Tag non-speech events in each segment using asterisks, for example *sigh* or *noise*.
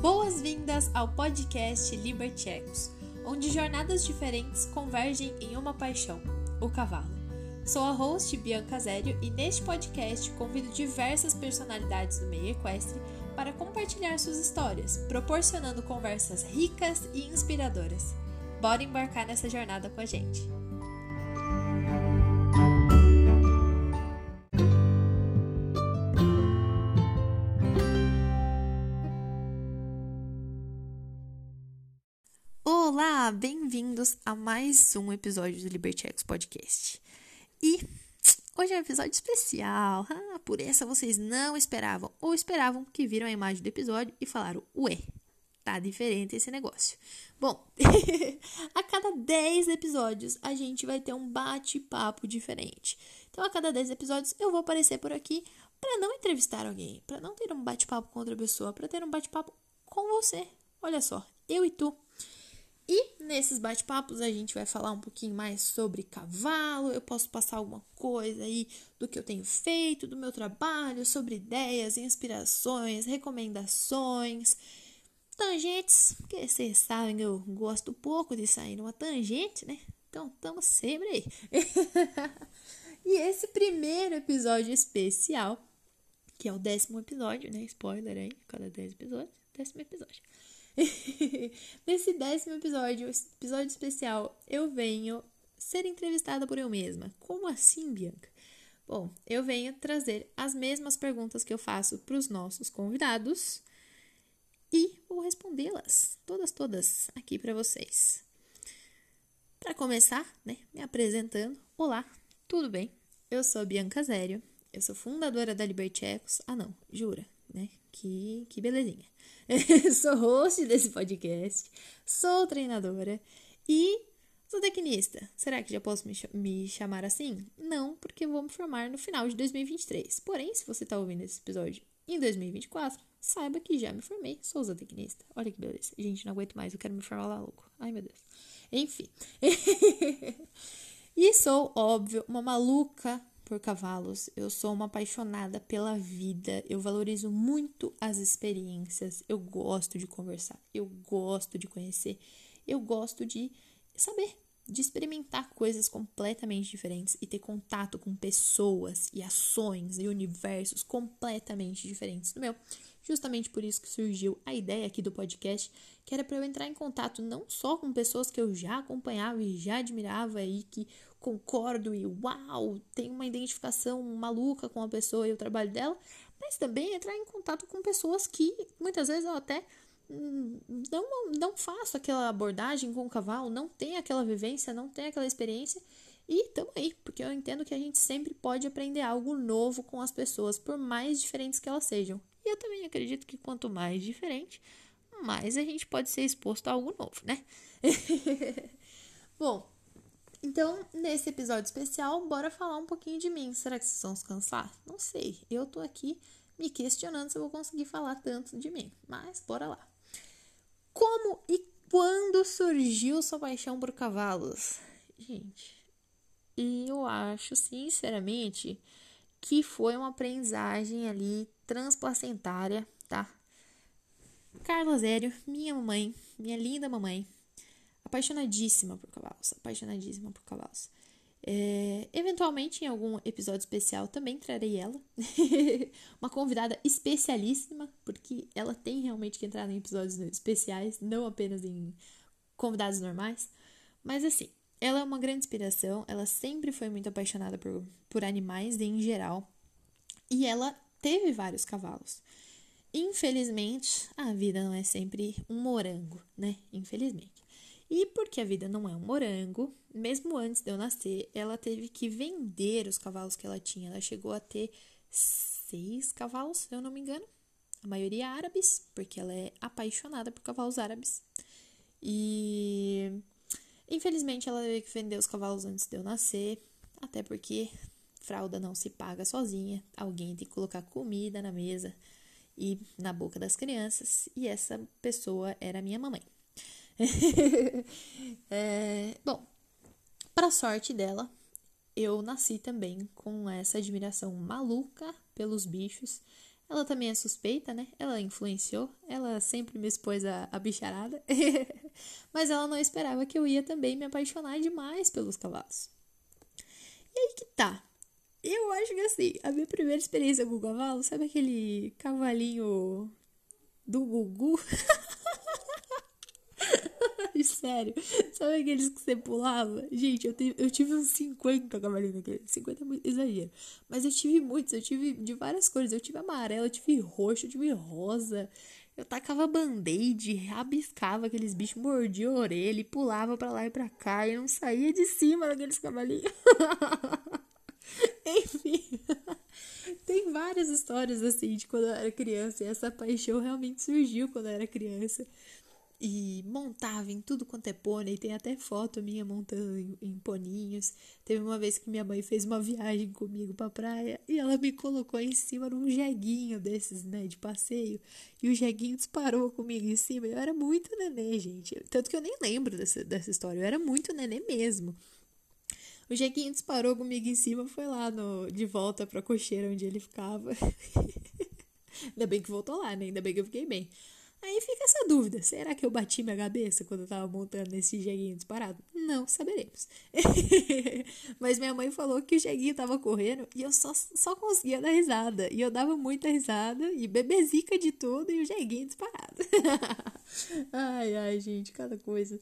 Boas-vindas ao podcast Libertecos, onde jornadas diferentes convergem em uma paixão, o cavalo. Sou a host Bianca Zério e neste podcast convido diversas personalidades do meio equestre para compartilhar suas histórias, proporcionando conversas ricas e inspiradoras. Bora embarcar nessa jornada com a gente! Bem-vindos a mais um episódio do Liberty X Podcast. E hoje é um episódio especial. Ah, por essa vocês não esperavam, ou esperavam que viram a imagem do episódio e falaram: Ué, tá diferente esse negócio. Bom, *laughs* a cada 10 episódios a gente vai ter um bate-papo diferente. Então, a cada 10 episódios eu vou aparecer por aqui para não entrevistar alguém, para não ter um bate-papo com outra pessoa, para ter um bate-papo com você. Olha só, eu e tu. E nesses bate-papos a gente vai falar um pouquinho mais sobre cavalo, eu posso passar alguma coisa aí do que eu tenho feito, do meu trabalho, sobre ideias, inspirações, recomendações, tangentes, porque vocês sabem que eu gosto pouco de sair numa tangente, né? Então estamos sempre aí. *laughs* e esse primeiro episódio especial, que é o décimo episódio, né? Spoiler aí, cada dez episódios, décimo episódio. *laughs* Nesse décimo episódio, episódio especial, eu venho ser entrevistada por eu mesma. Como assim, Bianca? Bom, eu venho trazer as mesmas perguntas que eu faço para os nossos convidados e vou respondê-las, todas, todas, aqui para vocês. Para começar, né, me apresentando. Olá, tudo bem? Eu sou Bianca Zério, eu sou fundadora da Liberty Ecos. Ah, não, jura, né? Que, que belezinha. *laughs* sou host desse podcast, sou treinadora e sou tecnista. Será que já posso me, me chamar assim? Não, porque vou me formar no final de 2023. Porém, se você está ouvindo esse episódio em 2024, saiba que já me formei, sou zootecnista. Olha que beleza. Gente, não aguento mais, eu quero me formar lá louco. Ai, meu Deus. Enfim. *laughs* e sou, óbvio, uma maluca por cavalos, eu sou uma apaixonada pela vida, eu valorizo muito as experiências, eu gosto de conversar, eu gosto de conhecer, eu gosto de saber, de experimentar coisas completamente diferentes e ter contato com pessoas e ações e universos completamente diferentes do meu. Justamente por isso que surgiu a ideia aqui do podcast, que era para eu entrar em contato não só com pessoas que eu já acompanhava e já admirava e que concordo e uau, tenho uma identificação maluca com a pessoa e o trabalho dela, mas também entrar em contato com pessoas que muitas vezes eu até hum, não, não faço aquela abordagem com o cavalo, não tenho aquela vivência, não tenho aquela experiência. E tamo aí, porque eu entendo que a gente sempre pode aprender algo novo com as pessoas, por mais diferentes que elas sejam. E eu também acredito que quanto mais diferente, mais a gente pode ser exposto a algo novo, né? *laughs* Bom, então, nesse episódio especial, bora falar um pouquinho de mim. Será que vocês vão se cansar? Não sei. Eu tô aqui me questionando se eu vou conseguir falar tanto de mim. Mas bora lá. Como e quando surgiu sua paixão por cavalos? Gente, eu acho, sinceramente, que foi uma aprendizagem ali transplacentária, tá? Carla Zério, minha mamãe, minha linda mamãe, apaixonadíssima por cavalos, apaixonadíssima por cavalos. É, eventualmente, em algum episódio especial, também trarei ela. *laughs* Uma convidada especialíssima, porque ela tem realmente que entrar em episódios especiais, não apenas em convidados normais. Mas assim, ela é uma grande inspiração, ela sempre foi muito apaixonada por, por animais em geral. E ela teve vários cavalos. Infelizmente, a vida não é sempre um morango, né? Infelizmente. E porque a vida não é um morango, mesmo antes de eu nascer, ela teve que vender os cavalos que ela tinha. Ela chegou a ter seis cavalos, se eu não me engano. A maioria árabes, porque ela é apaixonada por cavalos árabes. E infelizmente ela teve que vender os cavalos antes de eu nascer, até porque fralda não se paga sozinha. Alguém tem que colocar comida na mesa e na boca das crianças, e essa pessoa era minha mamãe. *laughs* é, bom, para sorte dela, eu nasci também com essa admiração maluca pelos bichos. Ela também é suspeita, né? Ela influenciou, ela sempre me expôs a, a bicharada, *laughs* mas ela não esperava que eu ia também me apaixonar demais pelos cavalos. E aí que tá. Eu acho que assim, a minha primeira experiência com o cavalo, sabe aquele cavalinho do Gugu? *laughs* *laughs* Sério. Sabe aqueles que você pulava? Gente, eu, tive, eu tive uns 50 cavalinhos daqueles. 50 é muito exagero. Mas eu tive muitos. Eu tive de várias cores. Eu tive amarelo, eu tive roxo, eu tive rosa. Eu tacava band-aid, rabiscava aqueles bichos, mordia a orelha e pulava pra lá e pra cá. E não saía de cima daqueles cavalinhos. *laughs* Enfim. *laughs* Tem várias histórias assim de quando eu era criança. E essa paixão realmente surgiu quando eu era criança e montava em tudo quanto é pônei. Tem até foto minha montando em, poninhos. Teve uma vez que minha mãe fez uma viagem comigo pra praia e ela me colocou em cima de um jeguinho desses, né, de passeio. E o jeguinho disparou comigo em cima. Eu era muito nenê, gente. Tanto que eu nem lembro dessa, dessa história. Eu era muito nenê mesmo. O jeguinho disparou comigo em cima, foi lá no, de volta pra cocheira onde ele ficava. *laughs* Ainda bem que voltou lá, né? Ainda bem que eu fiquei bem. Aí fica essa dúvida: será que eu bati minha cabeça quando eu tava montando esse jeguinho disparado? Não saberemos. *laughs* Mas minha mãe falou que o jeguinho tava correndo e eu só, só conseguia dar risada. E eu dava muita risada e bebezica de tudo e o jeguinho disparado. *laughs* ai, ai, gente, cada coisa.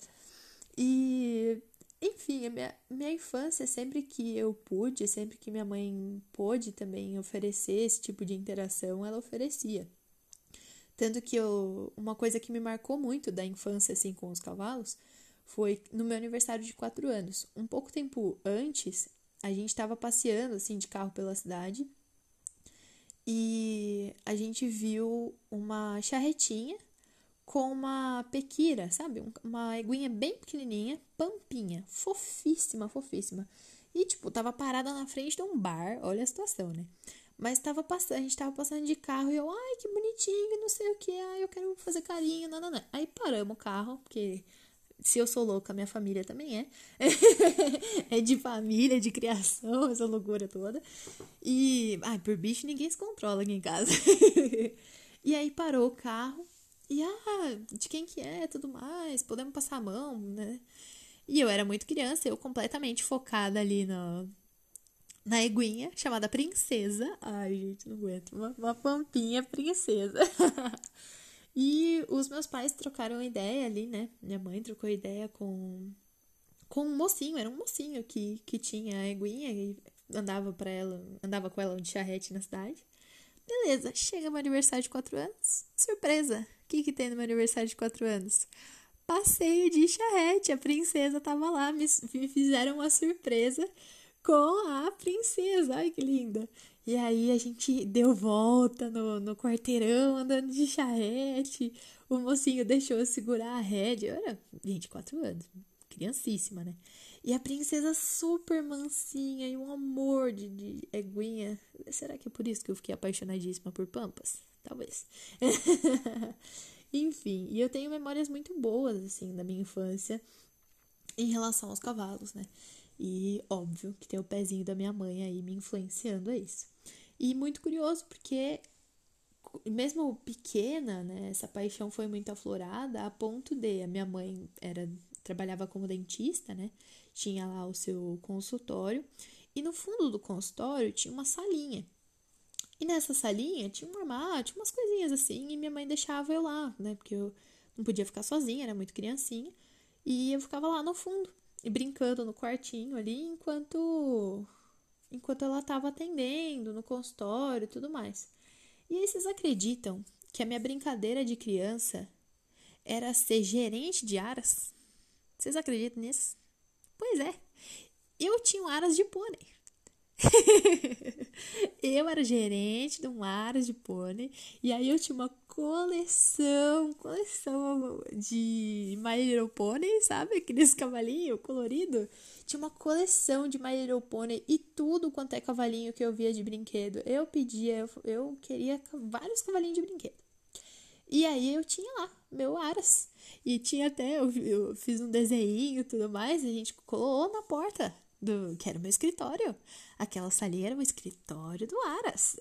E enfim, a minha, minha infância, sempre que eu pude, sempre que minha mãe pôde também oferecer esse tipo de interação, ela oferecia. Tanto que eu, uma coisa que me marcou muito da infância assim com os cavalos foi no meu aniversário de 4 anos. Um pouco tempo antes, a gente estava passeando assim de carro pela cidade e a gente viu uma charretinha com uma pequira, sabe? Uma eguinha bem pequenininha, pampinha, fofíssima, fofíssima. E, tipo, tava parada na frente de um bar, olha a situação, né? Mas tava passando, a gente tava passando de carro e eu, ai, que bonitinho, não sei o que, ai, eu quero fazer carinho, não, não, não. Aí paramos o carro, porque se eu sou louca, minha família também é. *laughs* é de família, de criação, *laughs* essa loucura toda. E, ai, por bicho ninguém se controla aqui em casa. *laughs* e aí parou o carro. E, ah, de quem que é, tudo mais, podemos passar a mão, né? E eu era muito criança, eu completamente focada ali no, na eguinha chamada Princesa. Ai, gente, não aguento. Uma, uma pampinha princesa. *laughs* e os meus pais trocaram ideia ali, né? Minha mãe trocou ideia com, com um mocinho, era um mocinho que, que tinha a eguinha e andava para ela, andava com ela de charrete na cidade. Beleza, chega meu aniversário de 4 anos. Surpresa! O que, que tem no meu aniversário de 4 anos? Passeio de charrete. A princesa tava lá, me, me fizeram uma surpresa com a princesa. Ai, que linda! E aí a gente deu volta no, no quarteirão, andando de charrete. O mocinho deixou eu segurar a rédea. Eu era 24 anos, criancíssima, né? E a princesa super mansinha e um amor de, de eguinha. Será que é por isso que eu fiquei apaixonadíssima por Pampas? Talvez. *laughs* Enfim, e eu tenho memórias muito boas, assim, da minha infância em relação aos cavalos, né? E óbvio que tem o pezinho da minha mãe aí me influenciando a isso. E muito curioso porque mesmo pequena, né, essa paixão foi muito aflorada a ponto de a minha mãe era trabalhava como dentista, né? Tinha lá o seu consultório e no fundo do consultório tinha uma salinha. E nessa salinha tinha um armário, tinha umas coisinhas assim, e minha mãe deixava eu lá, né? Porque eu não podia ficar sozinha, era muito criancinha, e eu ficava lá no fundo brincando no quartinho ali enquanto enquanto ela estava atendendo no consultório e tudo mais. E aí vocês acreditam que a minha brincadeira de criança era ser gerente de aras? Vocês acreditam nisso? Pois é. Eu tinha um aras de pônei. *laughs* eu era gerente de um aras de pônei e aí eu tinha uma coleção, coleção de My Little Pony, sabe? Aqueles cavalinho colorido. Tinha uma coleção de My Little Pony e tudo quanto é cavalinho que eu via de brinquedo. Eu pedia, eu, eu queria vários cavalinhos de brinquedo. E aí eu tinha lá, meu Aras. E tinha até, eu, eu fiz um desenho e tudo mais, e a gente colou na porta do que era meu escritório. Aquela salinha era o escritório do Aras.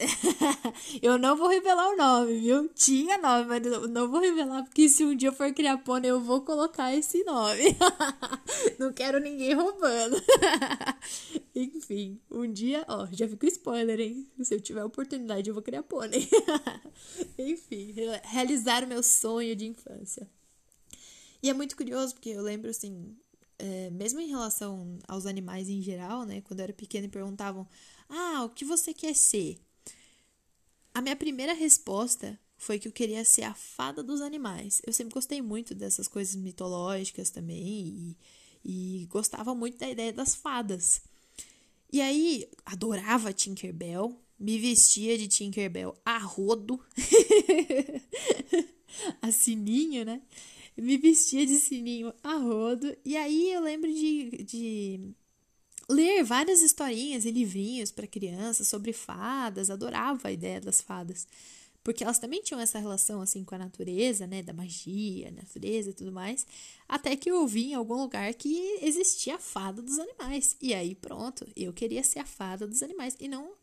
*laughs* eu não vou revelar o nome, viu? Tinha nome, mas não vou revelar, porque se um dia eu for criar pônei, eu vou colocar esse nome. *laughs* não quero ninguém roubando. *laughs* Enfim, um dia, ó, já fico spoiler, hein? Se eu tiver oportunidade, eu vou criar pônei. Enfim, realizar o meu sonho de infância. E é muito curioso, porque eu lembro, assim, é, mesmo em relação aos animais em geral, né? Quando eu era pequena e perguntavam, ah, o que você quer ser? A minha primeira resposta foi que eu queria ser a fada dos animais. Eu sempre gostei muito dessas coisas mitológicas também e, e gostava muito da ideia das fadas. E aí, adorava Tinkerbell, me vestia de Tinkerbell a rodo, *laughs* a sininho, né? Me vestia de sininho a rodo. E aí eu lembro de, de ler várias historinhas e livrinhos para crianças sobre fadas, adorava a ideia das fadas. Porque elas também tinham essa relação assim com a natureza, né, da magia, natureza e tudo mais, até que eu vi em algum lugar que existia a fada dos animais. E aí pronto, eu queria ser a fada dos animais e não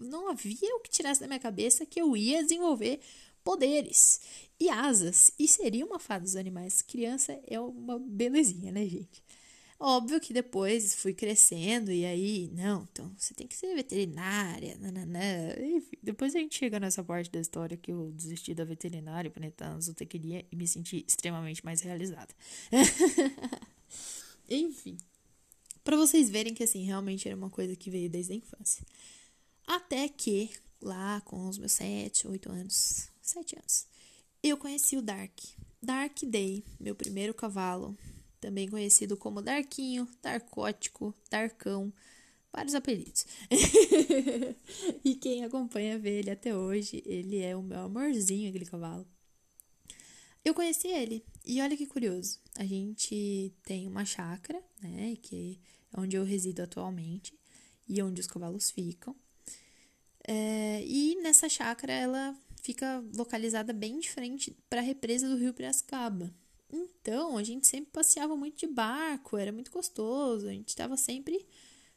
não havia o que tirasse da minha cabeça que eu ia desenvolver poderes e asas e seria uma fada dos animais. Criança é uma belezinha, né, gente? Óbvio que depois fui crescendo e aí, não, então você tem que ser veterinária, nananã. Enfim, depois a gente chega nessa parte da história que eu desisti da veterinária para entrar na zootecnia e me senti extremamente mais realizada. *laughs* Enfim, para vocês verem que assim, realmente era uma coisa que veio desde a infância. Até que, lá com os meus sete, oito anos, sete anos, eu conheci o Dark. Dark Day, meu primeiro cavalo, também conhecido como Darquinho, Darcótico, Darcão, vários apelidos. *laughs* e quem acompanha vê ele até hoje, ele é o meu amorzinho, aquele cavalo. Eu conheci ele, e olha que curioso, a gente tem uma chácara, né, que é onde eu resido atualmente, e onde os cavalos ficam. É, e nessa chácara ela fica localizada bem de frente para a represa do Rio Piracicaba. Então, a gente sempre passeava muito de barco, era muito gostoso, a gente estava sempre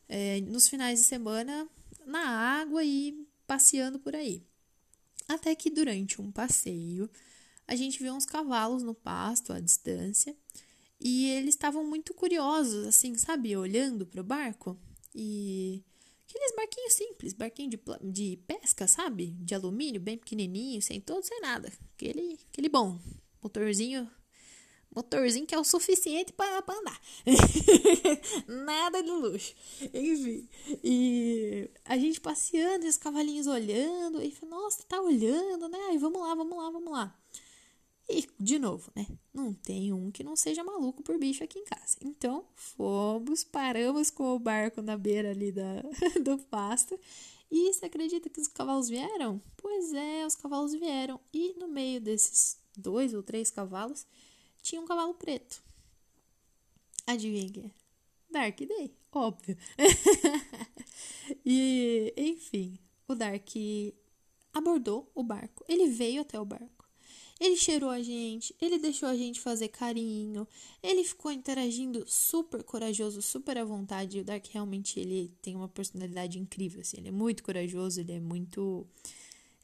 é, nos finais de semana na água e passeando por aí. Até que durante um passeio, a gente viu uns cavalos no pasto à distância e eles estavam muito curiosos, assim, sabe, olhando para o barco. E Aqueles barquinhos simples, barquinho de, de pesca, sabe? De alumínio, bem pequenininho, sem todo, sem nada. Aquele, aquele bom. Motorzinho. Motorzinho que é o suficiente para andar. *laughs* nada de luxo. Enfim. E a gente passeando, e os cavalinhos olhando. E falei, nossa, tá olhando, né? Aí vamos lá, vamos lá, vamos lá. E, de novo, né? Não tem um que não seja maluco por bicho aqui em casa. Então, fomos, paramos com o barco na beira ali da, *laughs* do pasto. E você acredita que os cavalos vieram? Pois é, os cavalos vieram. E no meio desses dois ou três cavalos, tinha um cavalo preto. Adivinha é? Dark Day, óbvio. *laughs* e, enfim, o Dark abordou o barco. Ele veio até o barco. Ele cheirou a gente, ele deixou a gente fazer carinho, ele ficou interagindo super corajoso, super à vontade. O Dark realmente ele tem uma personalidade incrível, assim, ele é muito corajoso, ele é muito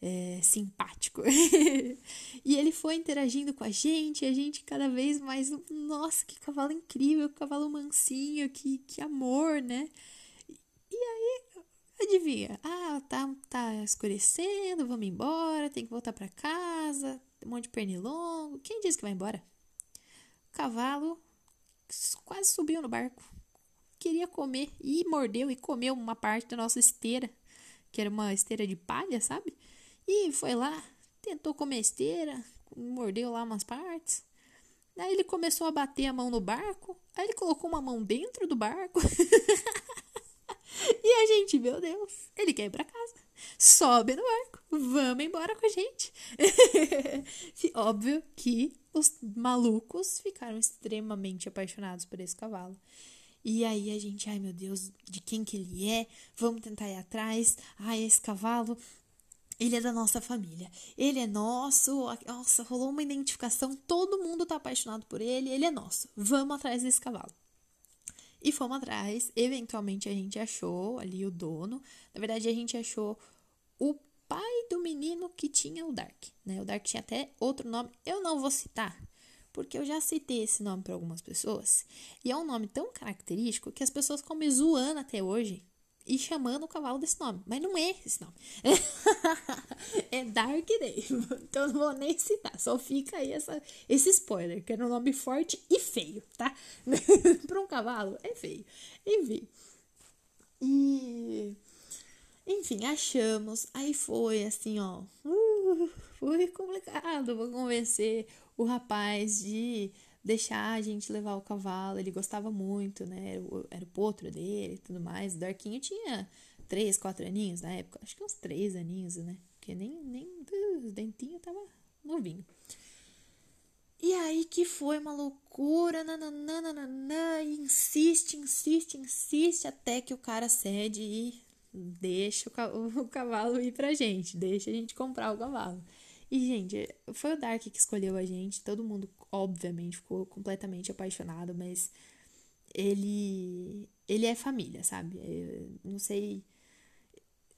é, simpático. *laughs* e ele foi interagindo com a gente, a gente cada vez mais, nossa, que cavalo incrível, que cavalo mansinho, que, que amor, né? E aí, adivinha? Ah, tá, tá escurecendo, vamos embora, tem que voltar para casa, um monte de pernilongo. Quem disse que vai embora? O cavalo quase subiu no barco. Queria comer e mordeu e comeu uma parte da nossa esteira, que era uma esteira de palha, sabe? E foi lá, tentou comer esteira, mordeu lá umas partes. Aí ele começou a bater a mão no barco. Aí ele colocou uma mão dentro do barco. *laughs* e a gente, meu Deus, ele quer ir pra casa. Sobe no barco, vamos embora com a gente. *laughs* Óbvio que os malucos ficaram extremamente apaixonados por esse cavalo. E aí a gente, ai meu Deus, de quem que ele é? Vamos tentar ir atrás. Ai, esse cavalo, ele é da nossa família. Ele é nosso. Nossa, rolou uma identificação. Todo mundo tá apaixonado por ele. Ele é nosso. Vamos atrás desse cavalo. E fomos atrás. Eventualmente a gente achou ali o dono. Na verdade, a gente achou o pai do menino que tinha o Dark. Né? O Dark tinha até outro nome. Eu não vou citar, porque eu já citei esse nome para algumas pessoas. E é um nome tão característico que as pessoas me zoando até hoje e chamando o cavalo desse nome. Mas não é esse nome. *laughs* é Dark Day. *laughs* Então não vou nem citar. Só fica aí essa, esse spoiler, que era um nome forte e feio, tá? *laughs* para um cavalo é feio. Enfim. E. Enfim, achamos. Aí foi assim, ó. Uh, foi complicado. Vou convencer o rapaz de deixar a gente levar o cavalo. Ele gostava muito, né? Era o, era o potro dele e tudo mais. O Darquinho tinha três, quatro aninhos na época. Acho que uns três aninhos, né? Porque nem, nem uh, os dentinhos tava novinho. E aí que foi uma loucura, nananana, e insiste, insiste, insiste, até que o cara cede e deixa *laughs* o cavalo ir pra gente, deixa a gente comprar o cavalo. E, gente, foi o Dark que escolheu a gente. Todo mundo, obviamente, ficou completamente apaixonado, mas ele. Ele é família, sabe? Eu não sei.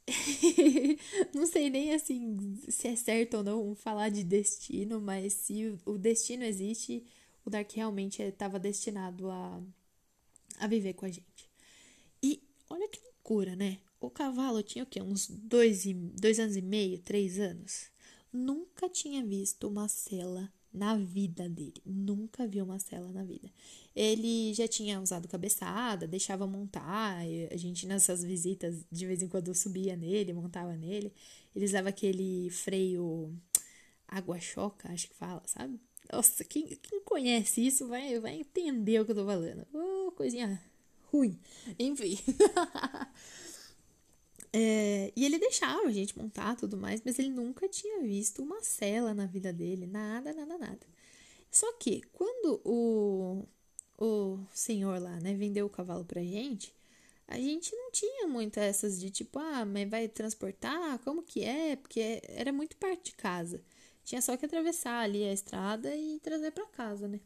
*laughs* não sei nem assim se é certo ou não falar de destino, mas se o destino existe, o Dark realmente estava destinado a, a viver com a gente. E olha que loucura, né? O cavalo tinha o quê? Uns dois, e, dois anos e meio, três anos nunca tinha visto uma cela na vida dele. Nunca viu uma cela na vida. Ele já tinha usado cabeçada, deixava montar. A gente nessas visitas de vez em quando subia nele, montava nele. Ele usava aquele freio água-choca, acho que fala, sabe? Nossa, quem, quem conhece isso vai, vai entender o que eu tô falando. Oh, coisinha ruim. Enfim. *laughs* É, e ele deixava a gente montar tudo mais, mas ele nunca tinha visto uma cela na vida dele, nada, nada, nada. Só que quando o, o senhor lá, né, vendeu o cavalo pra gente, a gente não tinha muito essas de tipo, ah, mas vai transportar? Como que é? Porque era muito perto de casa. Tinha só que atravessar ali a estrada e trazer para casa, né?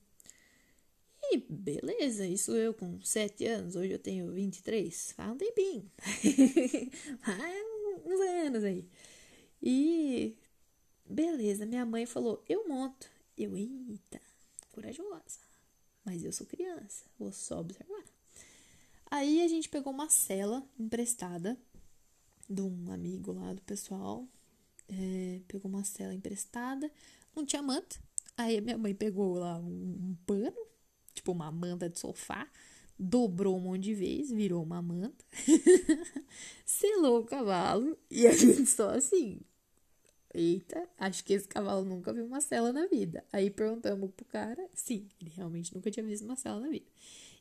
E beleza, isso eu com 7 anos, hoje eu tenho 23, faz um tempinho. *laughs* faz uns anos aí. E beleza, minha mãe falou: eu monto. Eu, eita, corajosa. Mas eu sou criança, vou só observar. Aí a gente pegou uma cela emprestada de um amigo lá do pessoal. É, pegou uma cela emprestada, não tinha manta. Aí minha mãe pegou lá um, um pano, tipo uma manta de sofá, dobrou um monte de vezes, virou uma manta, *laughs* selou o cavalo e a gente só assim. Eita, acho que esse cavalo nunca viu uma cela na vida. Aí perguntamos pro cara, sim, ele realmente nunca tinha visto uma cela na vida.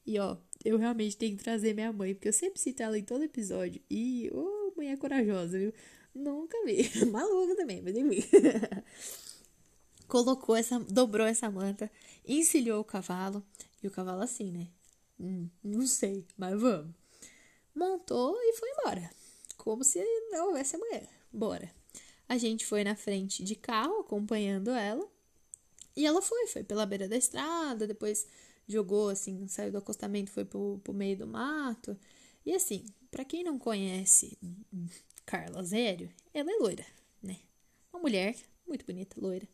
E ó, eu realmente tenho que trazer minha mãe, porque eu sempre cito ela em todo episódio. E, ô, oh, mulher corajosa, viu? Nunca vi. *laughs* Maluca também, mas enfim. *laughs* colocou essa, dobrou essa manta, encilhou o cavalo, e o cavalo assim, né? Hum, não sei, mas vamos. Montou e foi embora. Como se não houvesse amanhã. Bora. A gente foi na frente de carro, acompanhando ela. E ela foi, foi pela beira da estrada, depois jogou assim, saiu do acostamento, foi pro, pro meio do mato. E assim, para quem não conhece Carla Zério, ela é loira, né? Uma mulher muito bonita, loira.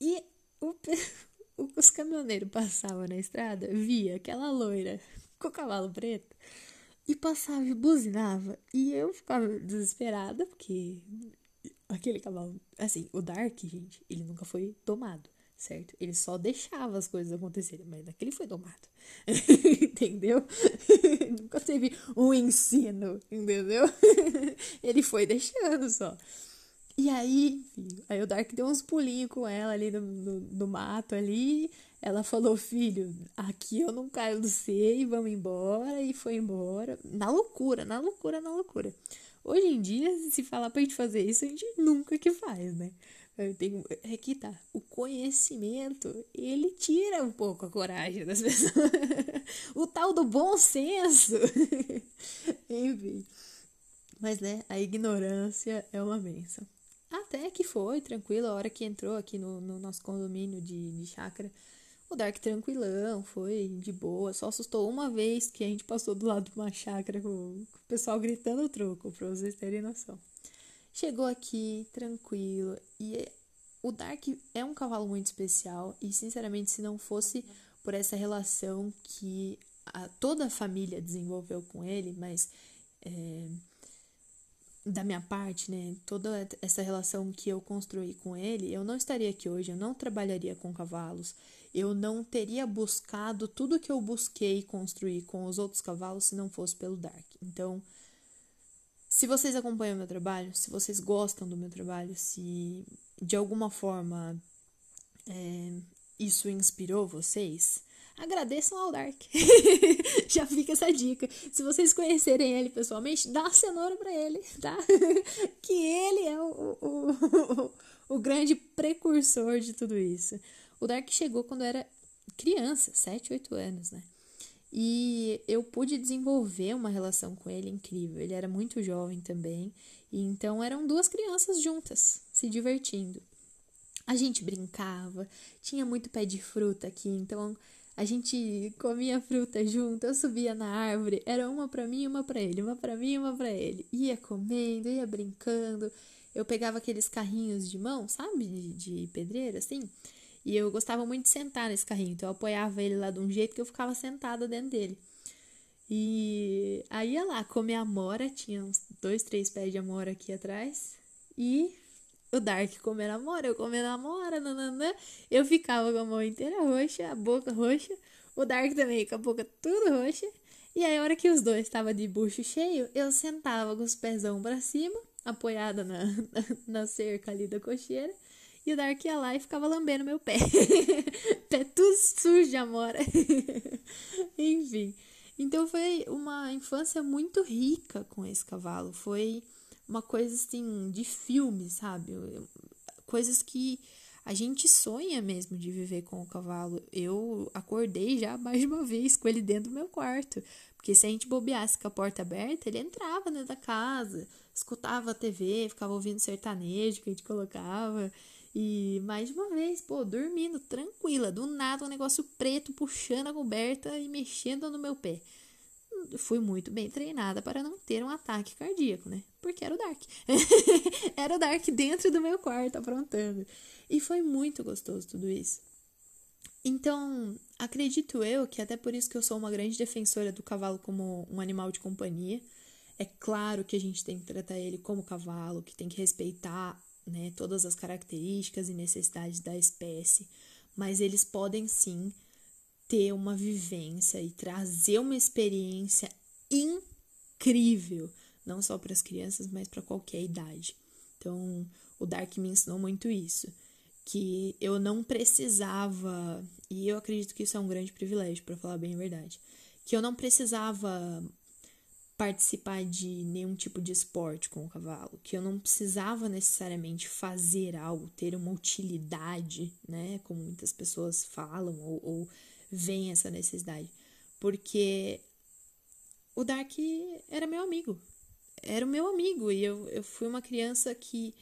E o, *laughs* os caminhoneiros passavam na estrada, via aquela loira com o cavalo preto e passava e buzinava. E eu ficava desesperada, porque aquele cavalo. Assim, o Dark, gente, ele nunca foi domado, certo? Ele só deixava as coisas acontecerem, mas aquele foi domado. *laughs* entendeu? *laughs* nunca teve um ensino, entendeu? ele foi deixando só. E aí, enfim, aí o Dark deu uns pulinhos com ela ali no, no, no, mato ali. Ela falou, filho, aqui eu não caio do sei, vamos embora. E foi embora. Na loucura, na loucura, na loucura. Hoje em dia, se falar pra gente fazer isso, a gente nunca que faz, né? Tenho, é que tá. O conhecimento, ele tira um pouco a coragem das *laughs* pessoas. o tal do bom senso. *laughs* Enfim. Mas, né, a ignorância é uma benção. Até que foi tranquilo, a hora que entrou aqui no, no nosso condomínio de, de chácara, O Dark tranquilão, foi de boa, só assustou uma vez que a gente passou do lado de uma chácara com, com o pessoal gritando o troco, pra vocês terem noção. Chegou aqui tranquilo e o Dark é um cavalo muito especial e, sinceramente, se não fosse por essa relação que a, toda a família desenvolveu com ele, mas é, da minha parte, né, toda essa relação que eu construí com ele, eu não estaria aqui hoje, eu não trabalharia com cavalos, eu não teria buscado tudo que eu busquei construir com os outros cavalos se não fosse pelo Dark. Então, se vocês acompanham meu trabalho, se vocês gostam do meu trabalho, se de alguma forma é, isso inspirou vocês, agradeçam ao Dark. *laughs* Já fica essa dica. Se vocês conhecerem ele pessoalmente, dá uma cenoura para ele, tá? *laughs* que ele é o, o, o, o, grande precursor de tudo isso. O Dark chegou quando era criança, 7, 8 anos, né? E eu pude desenvolver uma relação com ele incrível. Ele era muito jovem também. E então eram duas crianças juntas, se divertindo. A gente brincava, tinha muito pé de fruta aqui, então a gente comia fruta junto, eu subia na árvore, era uma para mim e uma para ele, uma para mim e uma para ele. Ia comendo, ia brincando. Eu pegava aqueles carrinhos de mão, sabe, de, de pedreira assim, e eu gostava muito de sentar nesse carrinho, então eu apoiava ele lá de um jeito que eu ficava sentada dentro dele. E aí ia lá comer amora, tinha uns dois, três pés de amora aqui atrás, e o Dark comendo amora, eu comendo amora, nananã. Eu ficava com a mão inteira roxa, a boca roxa. O Dark também com a boca tudo roxa. E aí, a hora que os dois estavam de bucho cheio, eu sentava com os pezão pra cima, apoiada na, na, *laughs* na cerca ali da cocheira. E o Dark ia lá e ficava lambendo meu pé. *laughs* pé tudo sujo de amora. *laughs* Enfim. Então foi uma infância muito rica com esse cavalo. Foi uma coisa assim de filme, sabe? Coisas que a gente sonha mesmo de viver com o cavalo. Eu acordei já mais de uma vez com ele dentro do meu quarto. Porque se a gente bobeasse com a porta aberta, ele entrava dentro da casa, escutava a TV, ficava ouvindo sertanejo que a gente colocava. E mais de uma vez, pô, dormindo tranquila, do nada um negócio preto puxando a coberta e mexendo no meu pé fui muito bem treinada para não ter um ataque cardíaco, né? Porque era o Dark. *laughs* era o Dark dentro do meu quarto aprontando. E foi muito gostoso tudo isso. Então, acredito eu que até por isso que eu sou uma grande defensora do cavalo como um animal de companhia. É claro que a gente tem que tratar ele como cavalo, que tem que respeitar né, todas as características e necessidades da espécie, mas eles podem sim ter uma vivência e trazer uma experiência incrível, não só para as crianças, mas para qualquer idade. Então, o Dark me ensinou muito isso, que eu não precisava, e eu acredito que isso é um grande privilégio, para falar bem a verdade, que eu não precisava participar de nenhum tipo de esporte com o cavalo, que eu não precisava necessariamente fazer algo, ter uma utilidade, né, como muitas pessoas falam, ou, ou vem essa necessidade. Porque o Dark era meu amigo. Era o meu amigo. E eu, eu fui uma criança que,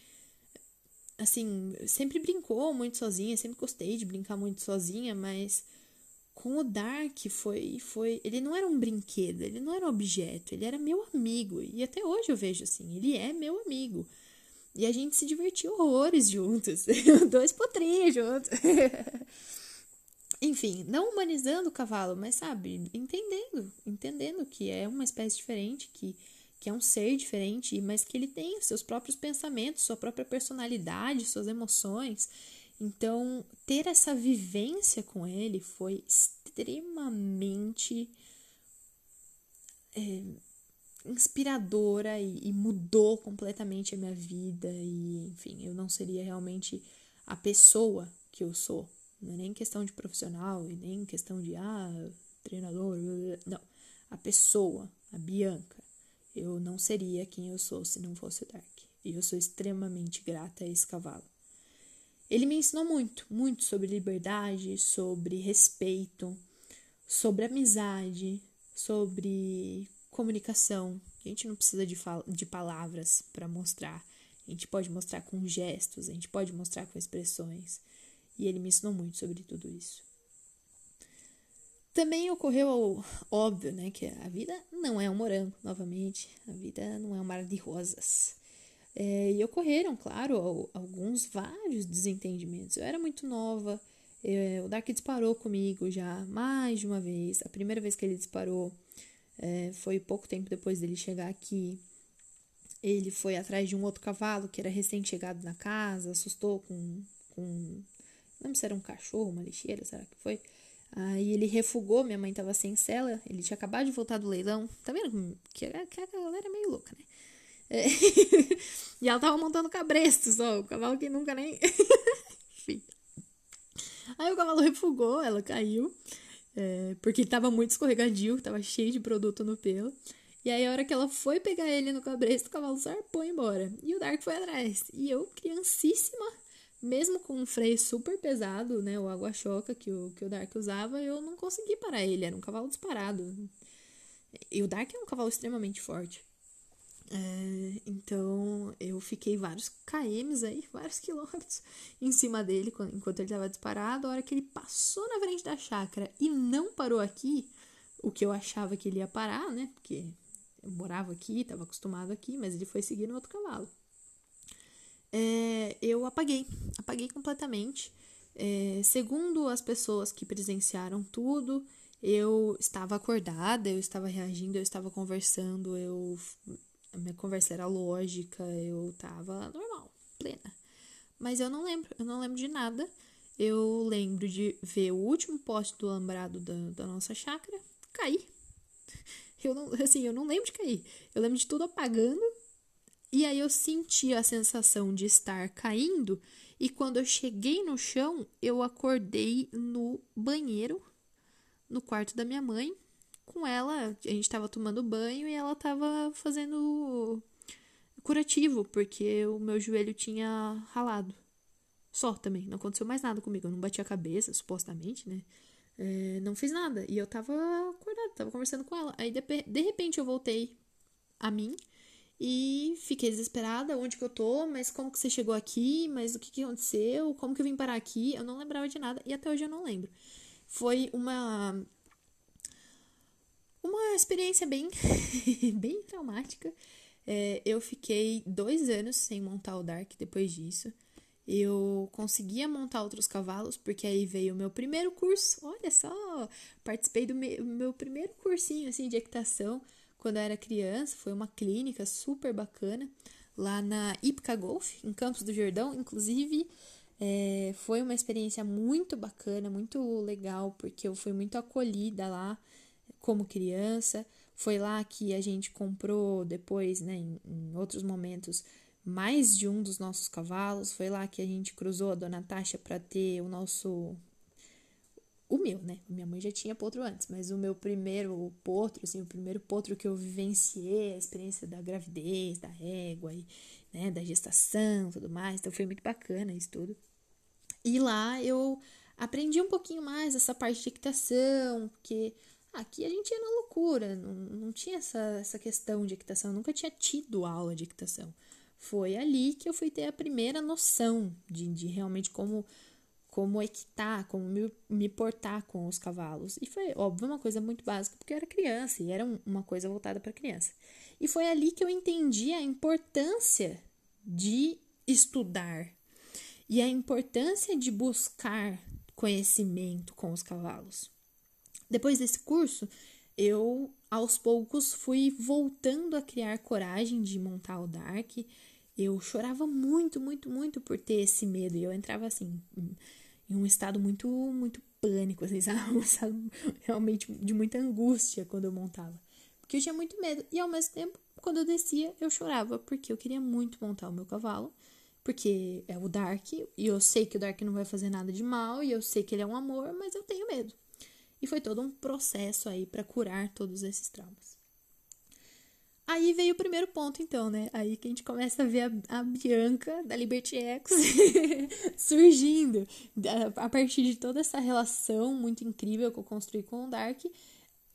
assim, sempre brincou muito sozinha. Sempre gostei de brincar muito sozinha, mas com o Dark foi foi ele não era um brinquedo ele não era um objeto ele era meu amigo e até hoje eu vejo assim ele é meu amigo e a gente se divertiu horrores juntos *laughs* dois potrinhos juntos *laughs* enfim, não humanizando o cavalo, mas sabe, entendendo, entendendo que é uma espécie diferente, que, que é um ser diferente, mas que ele tem seus próprios pensamentos, sua própria personalidade, suas emoções. Então, ter essa vivência com ele foi extremamente é, inspiradora e, e mudou completamente a minha vida. E, enfim, eu não seria realmente a pessoa que eu sou não é nem questão de profissional e nem questão de, ah, treinador. Não. A pessoa, a Bianca. Eu não seria quem eu sou se não fosse o Dark. E eu sou extremamente grata a esse cavalo. Ele me ensinou muito, muito sobre liberdade, sobre respeito, sobre amizade, sobre comunicação. A gente não precisa de, de palavras para mostrar. A gente pode mostrar com gestos, a gente pode mostrar com expressões. E ele me ensinou muito sobre tudo isso. Também ocorreu óbvio, né, que a vida não é um morango, novamente, a vida não é um mar de rosas. É, e ocorreram, claro, alguns, vários desentendimentos. Eu era muito nova, eu, o Dark disparou comigo já mais de uma vez. A primeira vez que ele disparou é, foi pouco tempo depois dele chegar aqui. Ele foi atrás de um outro cavalo que era recém-chegado na casa, assustou com, com. Não lembro se era um cachorro, uma lixeira, será que foi? Aí ele refugou, minha mãe tava sem cela, ele tinha acabado de voltar do leilão. Tá vendo que, que a galera é meio louca, né? É. *laughs* e ela tava montando cabresto só, o cavalo que nunca nem. *laughs* Enfim. Aí o cavalo refugou, ela caiu, é, porque tava muito escorregadio, tava cheio de produto no pelo. E aí, a hora que ela foi pegar ele no cabresto, o cavalo zarpou embora. E o Dark foi atrás. E eu, criancíssima, mesmo com um freio super pesado, né, o água-choca que o, que o Dark usava, eu não consegui parar ele, era um cavalo disparado. E o Dark é um cavalo extremamente forte. É, então eu fiquei vários KMs aí, *laughs* vários quilômetros em cima dele enquanto ele estava disparado. A hora que ele passou na frente da chácara e não parou aqui, o que eu achava que ele ia parar, né? Porque eu morava aqui, estava acostumado aqui, mas ele foi seguir no outro cavalo. É, eu apaguei, apaguei completamente. É, segundo as pessoas que presenciaram tudo, eu estava acordada, eu estava reagindo, eu estava conversando, eu a minha conversa era lógica, eu estava normal, plena. Mas eu não lembro, eu não lembro de nada. Eu lembro de ver o último poste do alambrado da, da nossa chácara cair. *laughs* Eu não, assim, eu não lembro de cair. Eu lembro de tudo apagando. E aí eu senti a sensação de estar caindo. E quando eu cheguei no chão, eu acordei no banheiro, no quarto da minha mãe, com ela. A gente tava tomando banho e ela tava fazendo curativo, porque o meu joelho tinha ralado. Só também. Não aconteceu mais nada comigo. Eu não bati a cabeça, supostamente, né? É, não fiz nada. E eu tava acordada, tava conversando com ela. Aí de, de repente eu voltei a mim e fiquei desesperada. Onde que eu tô? Mas como que você chegou aqui? Mas o que, que aconteceu? Como que eu vim parar aqui? Eu não lembrava de nada e até hoje eu não lembro. Foi uma. Uma experiência bem, *laughs* bem traumática. É, eu fiquei dois anos sem montar o Dark depois disso eu conseguia montar outros cavalos, porque aí veio o meu primeiro curso. Olha só, participei do meu, meu primeiro cursinho assim de equitação quando eu era criança. Foi uma clínica super bacana lá na Ipca Golf, em Campos do Jordão. Inclusive, é, foi uma experiência muito bacana, muito legal, porque eu fui muito acolhida lá como criança. Foi lá que a gente comprou depois, né, em, em outros momentos, mais de um dos nossos cavalos. Foi lá que a gente cruzou a Dona Tasha para ter o nosso. O meu, né? Minha mãe já tinha potro antes, mas o meu primeiro potro, assim, o primeiro potro que eu vivenciei, a experiência da gravidez, da égua, e, né, da gestação tudo mais. Então foi muito bacana isso tudo. E lá eu aprendi um pouquinho mais essa parte de equitação, porque aqui a gente ia na loucura, não, não tinha essa, essa questão de equitação, eu nunca tinha tido aula de equitação. Foi ali que eu fui ter a primeira noção de, de realmente como como equitar, como me, me, portar com os cavalos. E foi, óbvio, uma coisa muito básica, porque eu era criança e era uma coisa voltada para criança. E foi ali que eu entendi a importância de estudar e a importância de buscar conhecimento com os cavalos. Depois desse curso, eu aos poucos fui voltando a criar coragem de montar o Dark, eu chorava muito, muito, muito por ter esse medo. E eu entrava assim, em um estado muito, muito pânico, assim, *laughs* sabe? Um estado realmente de muita angústia quando eu montava. Porque eu tinha muito medo. E ao mesmo tempo, quando eu descia, eu chorava, porque eu queria muito montar o meu cavalo. Porque é o Dark, e eu sei que o Dark não vai fazer nada de mal, e eu sei que ele é um amor, mas eu tenho medo. E foi todo um processo aí para curar todos esses traumas. Aí veio o primeiro ponto, então, né? Aí que a gente começa a ver a, a Bianca da Liberty X *laughs* surgindo. A partir de toda essa relação muito incrível que eu construí com o Dark,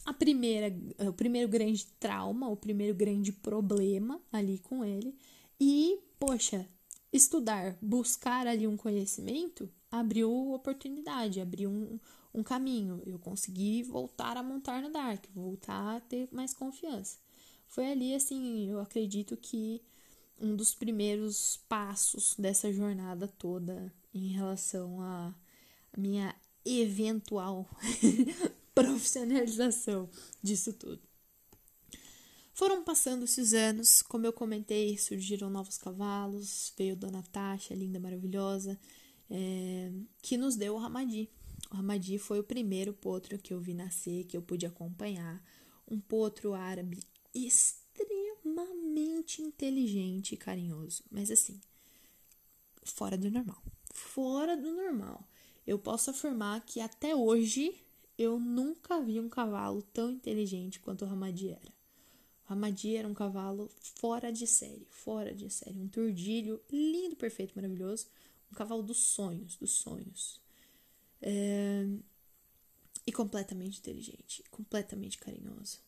a primeira, o primeiro grande trauma, o primeiro grande problema ali com ele. E, poxa, estudar, buscar ali um conhecimento abriu oportunidade, abriu um, um caminho. Eu consegui voltar a montar no Dark, voltar a ter mais confiança. Foi ali, assim, eu acredito que um dos primeiros passos dessa jornada toda em relação à minha eventual *laughs* profissionalização disso tudo. Foram passando-se os anos, como eu comentei, surgiram novos cavalos, veio Dona Tasha, linda, maravilhosa, é, que nos deu o Ramadi. O Ramadi foi o primeiro potro que eu vi nascer, que eu pude acompanhar. Um potro árabe extremamente inteligente e carinhoso, mas assim, fora do normal. Fora do normal. Eu posso afirmar que até hoje eu nunca vi um cavalo tão inteligente quanto o Ramadi era. O Ramadi era um cavalo fora de série, fora de série, um turdilho lindo, perfeito, maravilhoso, um cavalo dos sonhos, dos sonhos. É... E completamente inteligente, completamente carinhoso.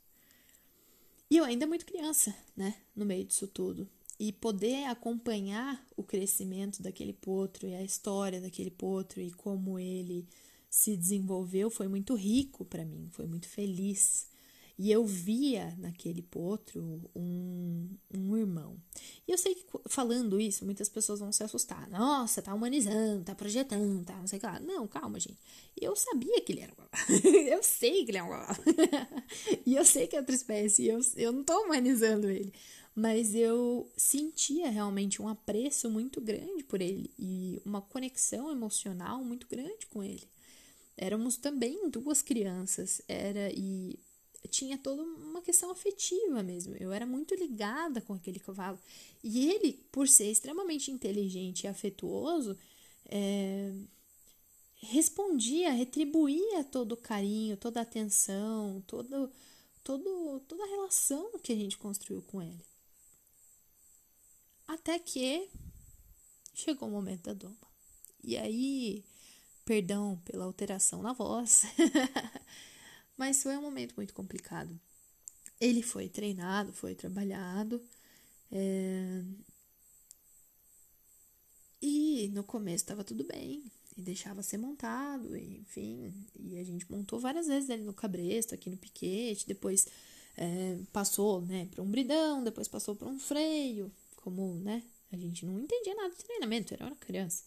E eu ainda muito criança, né, no meio disso tudo. E poder acompanhar o crescimento daquele potro e a história daquele potro e como ele se desenvolveu foi muito rico para mim, foi muito feliz. E eu via naquele potro um, um irmão. E eu sei que falando isso, muitas pessoas vão se assustar. Nossa, tá humanizando, tá projetando, tá não sei o que lá. Não, calma, gente. Eu sabia que ele era um *laughs* eu sei que ele é um *laughs* e eu sei que é outra espécie. Eu, eu não tô humanizando ele. Mas eu sentia realmente um apreço muito grande por ele e uma conexão emocional muito grande com ele. Éramos também duas crianças, era e tinha toda uma questão afetiva mesmo. Eu era muito ligada com aquele cavalo. E ele, por ser extremamente inteligente e afetuoso, é, respondia, retribuía todo o carinho, toda a atenção, todo, todo, toda a relação que a gente construiu com ele. Até que chegou o momento da doma. E aí, perdão pela alteração na voz. *laughs* Mas foi um momento muito complicado. Ele foi treinado, foi trabalhado. É... E no começo estava tudo bem, e deixava ser montado, enfim. E a gente montou várias vezes ele no cabresto, aqui no piquete, depois é, passou né, para um bridão, depois passou para um freio, como né, a gente não entendia nada de treinamento, era uma criança.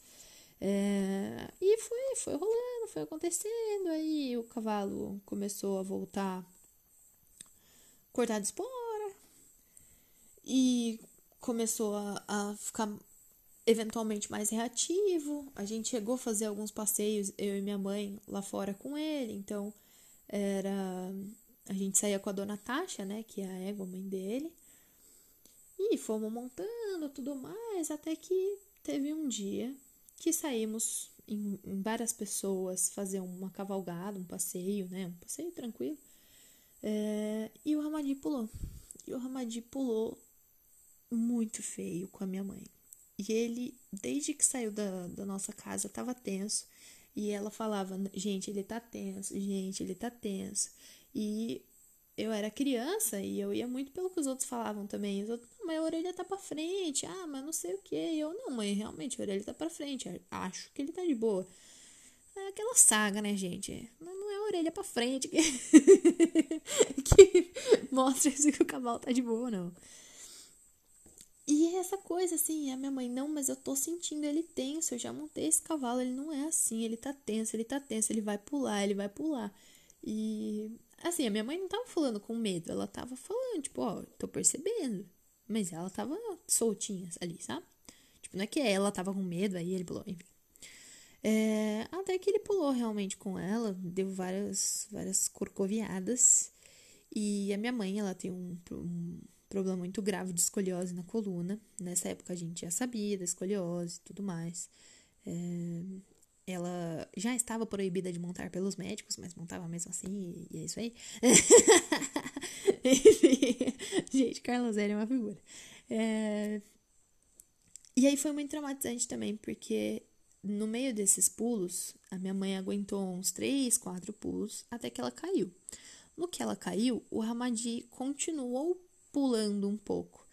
É, e foi, foi rolando, foi acontecendo. Aí o cavalo começou a voltar cortado espora e começou a, a ficar eventualmente mais reativo. A gente chegou a fazer alguns passeios, eu e minha mãe, lá fora com ele. Então, era. A gente saía com a dona Tasha, né? Que é a égua, mãe dele. E fomos montando tudo mais, até que teve um dia que saímos em, em, várias pessoas fazer uma cavalgada, um passeio, né? Um passeio tranquilo. É, e o Ramadi pulou. E o Ramadi pulou muito feio com a minha mãe. E ele, desde que saiu da, da nossa casa, tava tenso. E ela falava, gente, ele tá tenso, gente, ele tá tenso. E eu era criança e eu ia muito pelo que os outros falavam também. Os outros, mas a orelha tá pra frente. Ah, mas não sei o que. Eu, não, mãe, realmente a orelha tá pra frente. Acho que ele tá de boa. É aquela saga, né, gente? Não, não é a orelha pra frente que, *laughs* que mostra se o cavalo tá de boa, não. E essa coisa assim, a minha mãe, não, mas eu tô sentindo ele tenso, eu já montei esse cavalo, ele não é assim, ele tá tenso, ele tá tenso, ele vai pular, ele vai pular. E Assim, a minha mãe não tava falando com medo, ela tava falando, tipo, ó, tô percebendo. Mas ela tava soltinha ali, sabe? Tipo, não é que ela tava com medo, aí ele pulou, enfim. É, até que ele pulou realmente com ela, deu várias, várias corcoviadas. E a minha mãe, ela tem um, um problema muito grave de escoliose na coluna. Nessa época a gente já sabia da escoliose e tudo mais. É, ela já estava proibida de montar pelos médicos, mas montava mesmo assim, e é isso aí. *laughs* Gente, Carla Zé é uma figura. É... E aí foi muito traumatizante também, porque no meio desses pulos, a minha mãe aguentou uns três, quatro pulos, até que ela caiu. No que ela caiu, o Ramadi continuou pulando um pouco.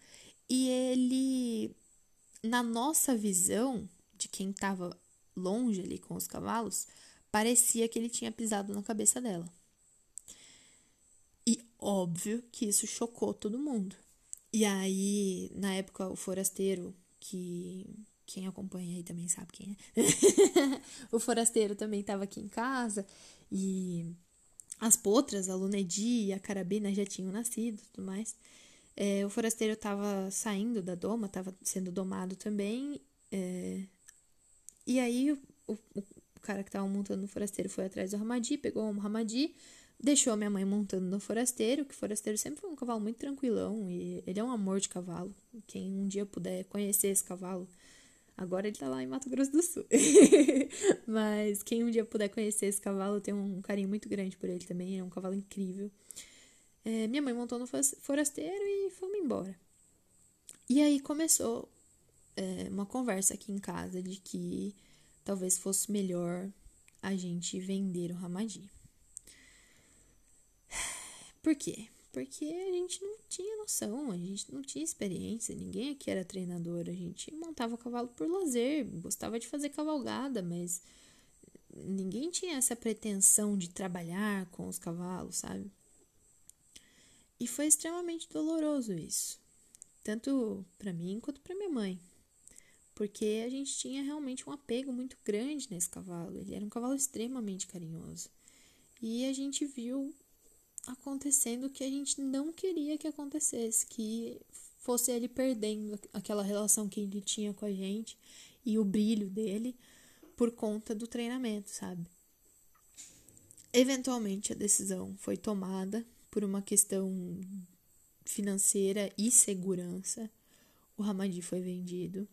E ele, na nossa visão, de quem estava longe ali com os cavalos, parecia que ele tinha pisado na cabeça dela. E óbvio que isso chocou todo mundo. E aí, na época, o forasteiro, que quem acompanha aí também sabe quem é, *laughs* o forasteiro também estava aqui em casa e as potras, a Lunedi e a carabina já tinham nascido e tudo mais. É, o forasteiro estava saindo da doma, estava sendo domado também. É, e aí o, o, o cara que estava montando o forasteiro foi atrás do Ramadi, pegou um Ramadi, deixou a minha mãe montando no forasteiro, que o forasteiro sempre foi um cavalo muito tranquilão e ele é um amor de cavalo. Quem um dia puder conhecer esse cavalo, agora ele tá lá em Mato Grosso do Sul. *laughs* Mas quem um dia puder conhecer esse cavalo, tem um carinho muito grande por ele também, é um cavalo incrível. É, minha mãe montou no forasteiro e fomos embora. E aí começou é, uma conversa aqui em casa de que talvez fosse melhor a gente vender o Ramadi. *sighs* Por quê? Porque a gente não tinha noção, a gente não tinha experiência, ninguém aqui era treinador, a gente montava cavalo por lazer, gostava de fazer cavalgada, mas ninguém tinha essa pretensão de trabalhar com os cavalos, sabe? E foi extremamente doloroso isso, tanto para mim quanto para minha mãe, porque a gente tinha realmente um apego muito grande nesse cavalo, ele era um cavalo extremamente carinhoso. E a gente viu acontecendo o que a gente não queria que acontecesse, que fosse ele perdendo aquela relação que ele tinha com a gente e o brilho dele por conta do treinamento, sabe? Eventualmente a decisão foi tomada por uma questão financeira e segurança. O Ramadi foi vendido.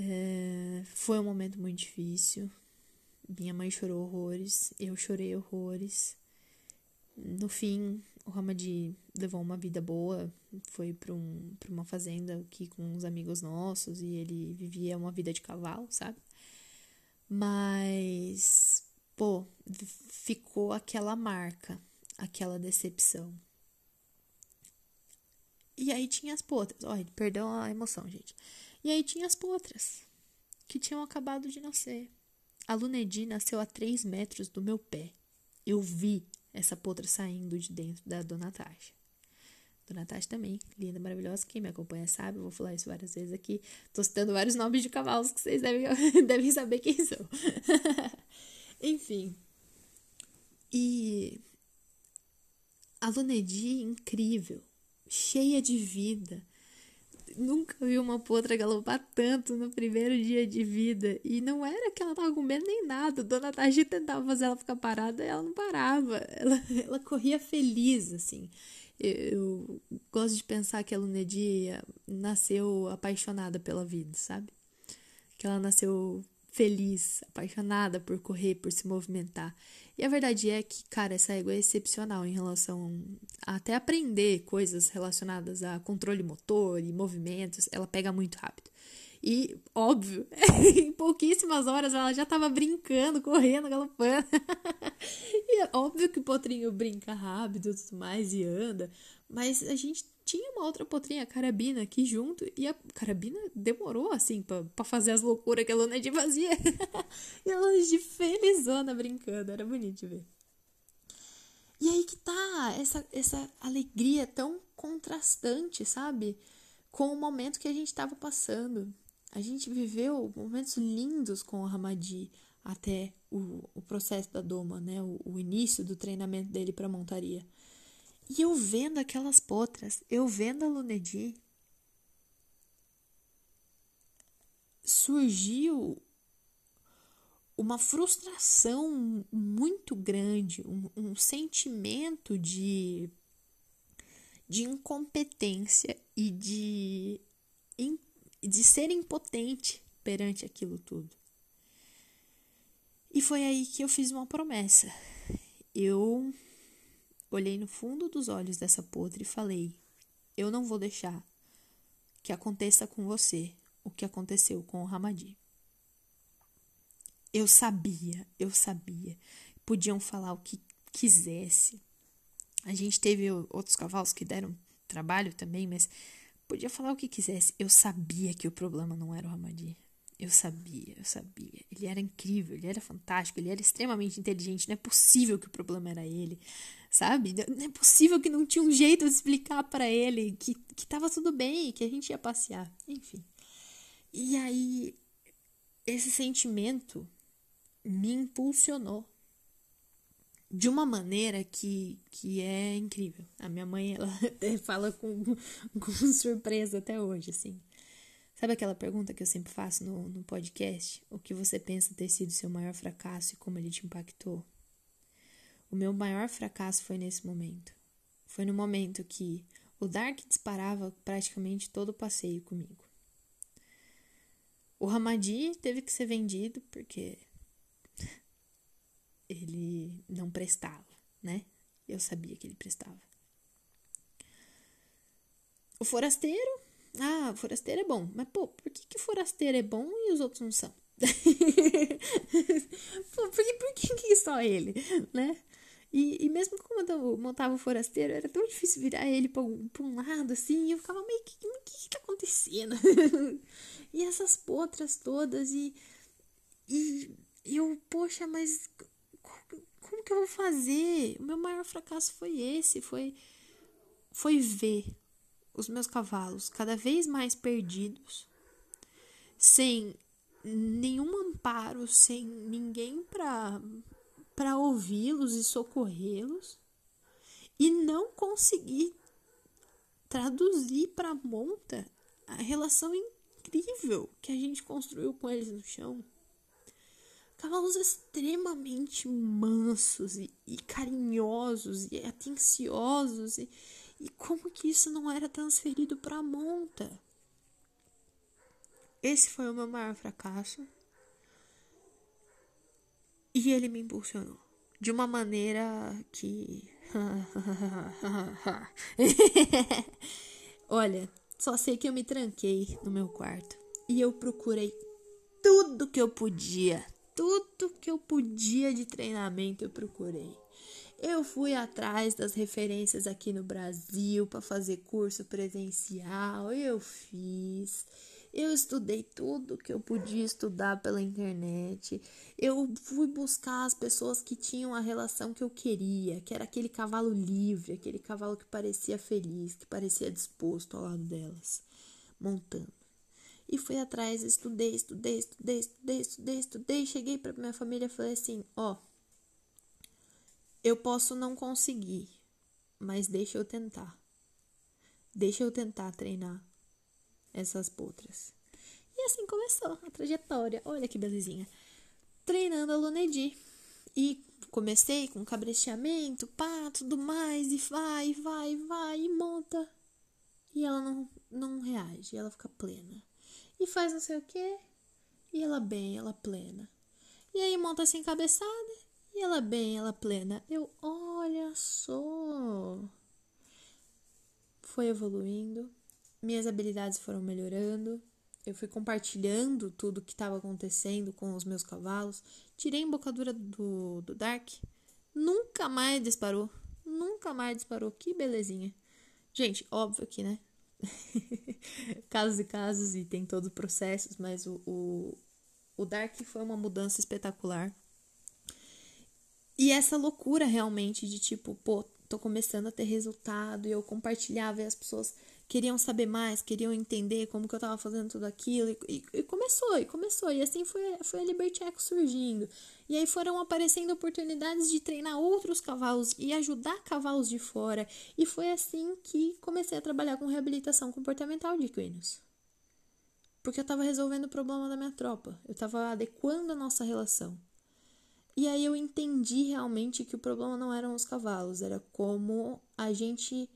É, foi um momento muito difícil. Minha mãe chorou horrores, eu chorei horrores. No fim, o Hamadi levou uma vida boa, foi para um, uma fazenda aqui com uns amigos nossos e ele vivia uma vida de cavalo, sabe? Mas, pô, ficou aquela marca, aquela decepção. E aí tinha as potras, olha, perdão a emoção, gente. E aí tinha as potras, que tinham acabado de nascer. A Lunedi nasceu a 3 metros do meu pé. Eu vi essa potra saindo de dentro da Dona Tasha. Dona Tasha também, linda, maravilhosa. Quem me acompanha sabe, eu vou falar isso várias vezes aqui. Tô citando vários nomes de cavalos que vocês devem, *laughs* devem saber quem são. *laughs* Enfim. E a Lunedi, incrível, cheia de vida, nunca vi uma potra galopar tanto no primeiro dia de vida. E não era que ela tava com medo nem nada. Dona Tagi tentava fazer ela ficar parada e ela não parava. Ela, *laughs* ela corria feliz, assim. Eu, eu gosto de pensar que a Lunedia nasceu apaixonada pela vida, sabe? Que ela nasceu feliz, apaixonada por correr, por se movimentar. E a verdade é que, cara, essa égua é excepcional em relação a até aprender coisas relacionadas a controle motor e movimentos, ela pega muito rápido. E, óbvio, *laughs* em pouquíssimas horas ela já estava brincando, correndo, galopando. *laughs* e é óbvio que o potrinho brinca rápido e tudo mais e anda, mas a gente tinha uma outra potrinha, a Carabina, aqui junto, e a Carabina demorou, assim, para fazer as loucuras que a Lunedi fazia. *laughs* e a Lunedi felizona brincando, era bonito de ver. E aí que tá essa, essa alegria tão contrastante, sabe? Com o momento que a gente estava passando. A gente viveu momentos lindos com o Ramadi até o, o processo da doma, né? O, o início do treinamento dele para montaria. E eu vendo aquelas potras, eu vendo a Lunedi, surgiu uma frustração muito grande, um, um sentimento de, de incompetência e de, de ser impotente perante aquilo tudo. E foi aí que eu fiz uma promessa. Eu Olhei no fundo dos olhos dessa podre e falei: Eu não vou deixar que aconteça com você o que aconteceu com o Ramadi. Eu sabia, eu sabia. Podiam falar o que quisesse. A gente teve outros cavalos que deram trabalho também, mas podia falar o que quisesse. Eu sabia que o problema não era o Ramadi. Eu sabia, eu sabia. Ele era incrível, ele era fantástico, ele era extremamente inteligente. Não é possível que o problema era ele, sabe? Não é possível que não tinha um jeito de explicar para ele que, que tava tudo bem, que a gente ia passear. Enfim. E aí, esse sentimento me impulsionou de uma maneira que, que é incrível. A minha mãe, ela *laughs* fala com, com surpresa até hoje, assim. Sabe aquela pergunta que eu sempre faço no, no podcast? O que você pensa ter sido seu maior fracasso e como ele te impactou? O meu maior fracasso foi nesse momento. Foi no momento que o Dark disparava praticamente todo o passeio comigo. O Ramadi teve que ser vendido porque *laughs* ele não prestava, né? Eu sabia que ele prestava. O forasteiro ah, forasteiro é bom. Mas, pô, por que, que forasteiro é bom e os outros não são? *laughs* pô, por que, por que, que só ele, né? E, e mesmo quando eu montava o forasteiro, era tão difícil virar ele pra um, pra um lado, assim, eu ficava meio que, o que, que tá acontecendo? *laughs* e essas potras todas, e, e, eu, poxa, mas como que eu vou fazer? O meu maior fracasso foi esse, foi, foi ver os meus cavalos cada vez mais perdidos, sem nenhum amparo, sem ninguém para para ouvi-los e socorrê-los, e não conseguir traduzir para a monta a relação incrível que a gente construiu com eles no chão. Cavalos extremamente mansos e, e carinhosos e atenciosos e, e como que isso não era transferido para a monta? Esse foi o meu maior fracasso. E ele me impulsionou de uma maneira que. *laughs* Olha, só sei que eu me tranquei no meu quarto e eu procurei tudo que eu podia, tudo que eu podia de treinamento eu procurei. Eu fui atrás das referências aqui no Brasil para fazer curso presencial, eu fiz. Eu estudei tudo que eu podia estudar pela internet. Eu fui buscar as pessoas que tinham a relação que eu queria, que era aquele cavalo livre, aquele cavalo que parecia feliz, que parecia disposto ao lado delas, montando. E fui atrás, estudei, estudei, estudei, estudei, estudei, estudei, cheguei para minha família e falei assim: "Ó, oh, eu posso não conseguir, mas deixa eu tentar. Deixa eu tentar treinar essas potras. E assim começou a trajetória. Olha que belezinha. Treinando a Lunedi. E comecei com cabresteamento, pá, tudo mais, e vai, vai, vai, e monta. E ela não, não reage, ela fica plena. E faz não sei o que, e ela bem, ela plena. E aí monta sem cabeçada, e ela bem, ela plena. Eu, olha só. Foi evoluindo, minhas habilidades foram melhorando. Eu fui compartilhando tudo que estava acontecendo com os meus cavalos. Tirei a embocadura do, do Dark. Nunca mais disparou. Nunca mais disparou. Que belezinha. Gente, óbvio que, né? *laughs* casos e casos e tem todos os processos, mas o, o, o Dark foi uma mudança espetacular. E essa loucura realmente de tipo, pô, tô começando a ter resultado e eu compartilhava e as pessoas queriam saber mais, queriam entender como que eu tava fazendo tudo aquilo e, e, e começou, e começou, e assim foi, foi a Liberty Echo surgindo. E aí foram aparecendo oportunidades de treinar outros cavalos e ajudar cavalos de fora, e foi assim que comecei a trabalhar com reabilitação comportamental de equinos. Porque eu tava resolvendo o problema da minha tropa, eu tava adequando a nossa relação. E aí eu entendi realmente que o problema não eram os cavalos, era como a gente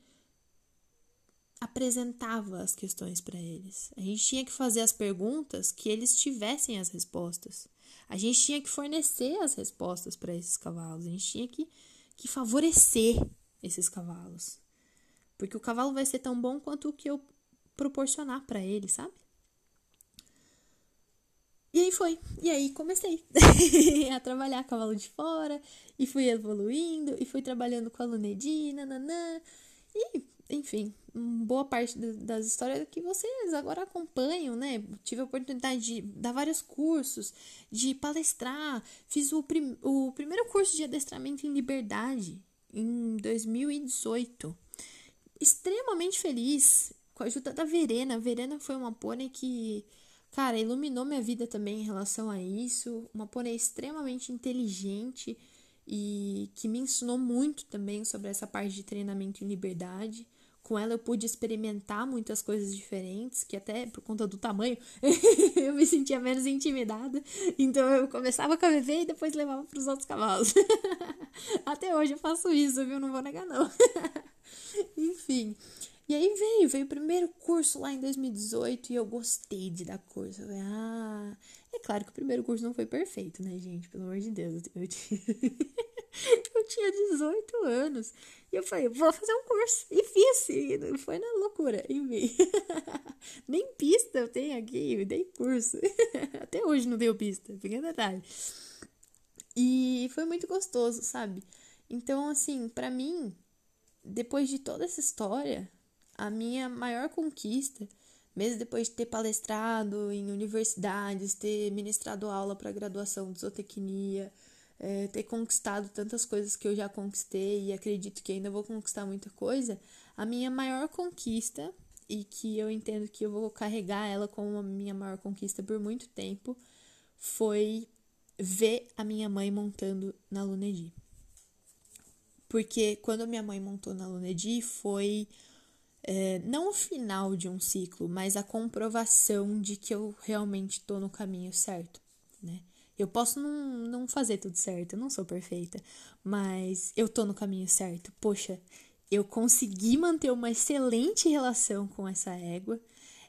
apresentava as questões para eles. A gente tinha que fazer as perguntas que eles tivessem as respostas. A gente tinha que fornecer as respostas para esses cavalos. A gente tinha que, que favorecer esses cavalos. Porque o cavalo vai ser tão bom quanto o que eu proporcionar para ele, sabe? E aí foi. E aí comecei *laughs* a trabalhar cavalo de fora. E fui evoluindo. E fui trabalhando com a Lunedi, nananã. E, enfim, boa parte das histórias que vocês agora acompanham, né? Tive a oportunidade de dar vários cursos, de palestrar, fiz o, prim o primeiro curso de adestramento em liberdade em 2018. Extremamente feliz com a ajuda da Verena. A Verena foi uma pônei que, cara, iluminou minha vida também em relação a isso. Uma pônei extremamente inteligente e que me ensinou muito também sobre essa parte de treinamento em liberdade. Com ela eu pude experimentar muitas coisas diferentes, que até por conta do tamanho *laughs* eu me sentia menos intimidada. Então eu começava com a bebê e depois levava para os outros cavalos. *laughs* até hoje eu faço isso, viu? Não vou negar, não. *laughs* Enfim. E aí veio, veio o primeiro curso lá em 2018 e eu gostei de dar curso. Eu falei, ah, é claro que o primeiro curso não foi perfeito, né, gente? Pelo amor de Deus. Eu tinha, *laughs* eu tinha 18 anos. E eu falei, vou fazer um curso. E fiz. E foi na loucura, enfim. *laughs* Nem pista eu tenho aqui, eu dei curso. *laughs* Até hoje não deu pista, fica detalhe. E foi muito gostoso, sabe? Então, assim, para mim, depois de toda essa história, a minha maior conquista, mesmo depois de ter palestrado em universidades, ter ministrado aula para graduação de zootecnia, é, ter conquistado tantas coisas que eu já conquistei e acredito que ainda vou conquistar muita coisa, a minha maior conquista, e que eu entendo que eu vou carregar ela como a minha maior conquista por muito tempo, foi ver a minha mãe montando na Lunedi. Porque quando minha mãe montou na Lunedi foi é, não o final de um ciclo, mas a comprovação de que eu realmente estou no caminho certo, né? Eu posso não, não fazer tudo certo, eu não sou perfeita, mas eu tô no caminho certo. Poxa, eu consegui manter uma excelente relação com essa égua.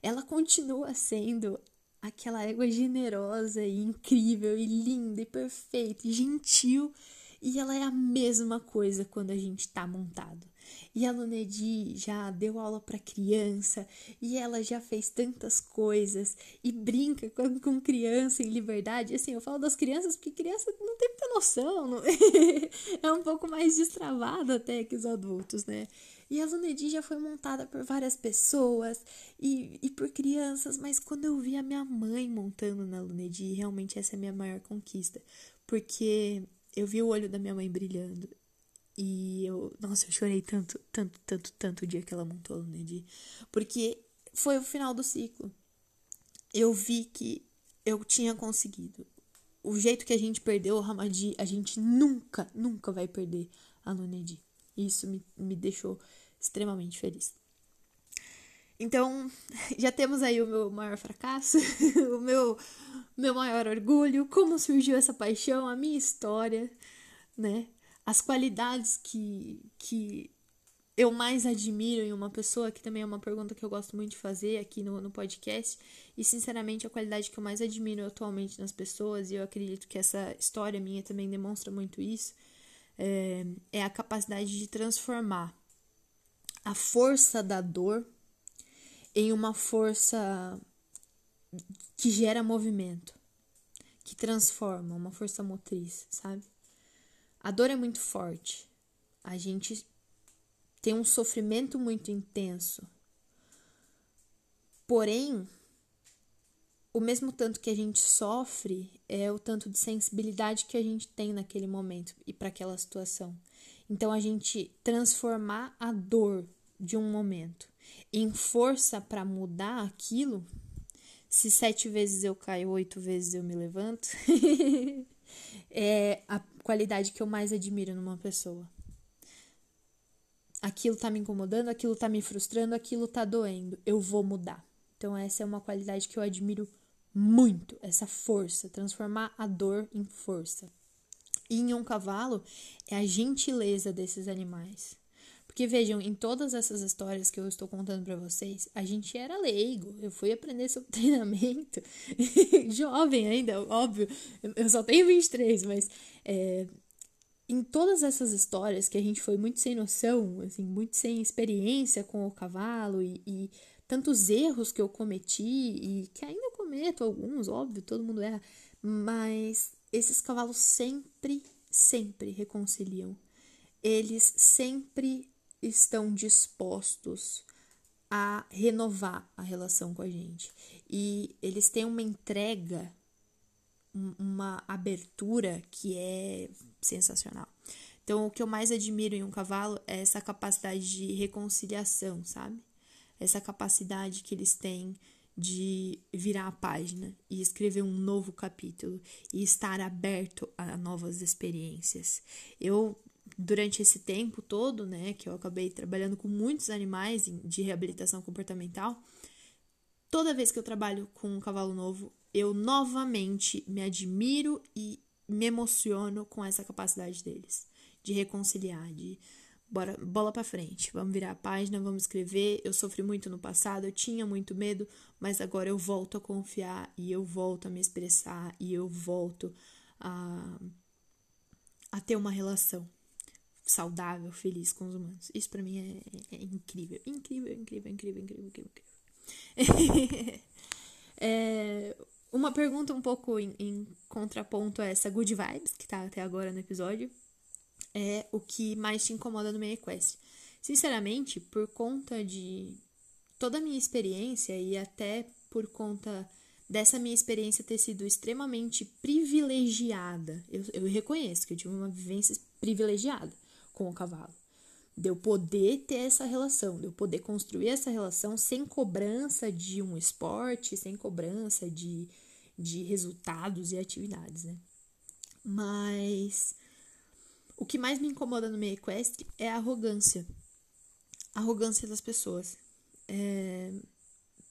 Ela continua sendo aquela égua generosa e incrível e linda e perfeita e gentil. E ela é a mesma coisa quando a gente tá montado. E a Lunedi já deu aula para criança e ela já fez tantas coisas e brinca com, com criança em liberdade. Assim, eu falo das crianças porque criança não tem muita noção, não... *laughs* é um pouco mais destravada até que os adultos, né? E a Lunedi já foi montada por várias pessoas e, e por crianças, mas quando eu vi a minha mãe montando na Lunedi, realmente essa é a minha maior conquista, porque eu vi o olho da minha mãe brilhando e eu, nossa, eu chorei tanto, tanto, tanto, tanto o dia que ela montou no Nedi. Porque foi o final do ciclo. Eu vi que eu tinha conseguido. O jeito que a gente perdeu o Ramadi, a gente nunca, nunca vai perder a Lunedi. Isso me, me deixou extremamente feliz. Então, *laughs* já temos aí o meu maior fracasso, *laughs* o meu, meu maior orgulho, como surgiu essa paixão, a minha história, né? As qualidades que, que eu mais admiro em uma pessoa, que também é uma pergunta que eu gosto muito de fazer aqui no, no podcast, e sinceramente a qualidade que eu mais admiro atualmente nas pessoas, e eu acredito que essa história minha também demonstra muito isso, é, é a capacidade de transformar a força da dor em uma força que gera movimento, que transforma, uma força motriz, sabe? A dor é muito forte. A gente tem um sofrimento muito intenso. Porém, o mesmo tanto que a gente sofre é o tanto de sensibilidade que a gente tem naquele momento e para aquela situação. Então, a gente transformar a dor de um momento em força para mudar aquilo, se sete vezes eu caio, oito vezes eu me levanto, *laughs* é a qualidade que eu mais admiro numa pessoa. Aquilo tá me incomodando, aquilo tá me frustrando, aquilo tá doendo. Eu vou mudar. Então, essa é uma qualidade que eu admiro muito, essa força, transformar a dor em força. E em um cavalo é a gentileza desses animais. Porque vejam, em todas essas histórias que eu estou contando para vocês, a gente era leigo. Eu fui aprender sobre *laughs* treinamento, jovem ainda, óbvio. Eu só tenho 23, mas é, em todas essas histórias que a gente foi muito sem noção, assim, muito sem experiência com o cavalo e, e tantos erros que eu cometi e que ainda cometo alguns, óbvio, todo mundo erra, mas esses cavalos sempre, sempre reconciliam. Eles sempre estão dispostos a renovar a relação com a gente. E eles têm uma entrega, uma abertura que é sensacional. Então, o que eu mais admiro em um cavalo é essa capacidade de reconciliação, sabe? Essa capacidade que eles têm de virar a página e escrever um novo capítulo e estar aberto a novas experiências. Eu durante esse tempo todo, né, que eu acabei trabalhando com muitos animais de reabilitação comportamental, toda vez que eu trabalho com um cavalo novo, eu novamente me admiro e me emociono com essa capacidade deles de reconciliar, de bora, bola para frente, vamos virar a página, vamos escrever. Eu sofri muito no passado, eu tinha muito medo, mas agora eu volto a confiar e eu volto a me expressar e eu volto a, a ter uma relação saudável, feliz com os humanos. Isso para mim é, é, incrível, incrível, incrível, incrível, incrível, incrível. incrível. *laughs* é, uma pergunta um pouco em, em, contraponto a essa good vibes que tá até agora no episódio é o que mais te incomoda no meio equestre. Sinceramente, por conta de toda a minha experiência e até por conta dessa minha experiência ter sido extremamente privilegiada, eu, eu reconheço que eu tive uma vivência privilegiada com o cavalo. De eu poder ter essa relação, de eu poder construir essa relação sem cobrança de um esporte, sem cobrança de, de resultados e atividades, né? Mas o que mais me incomoda no meio equestre é a arrogância. A arrogância das pessoas. É...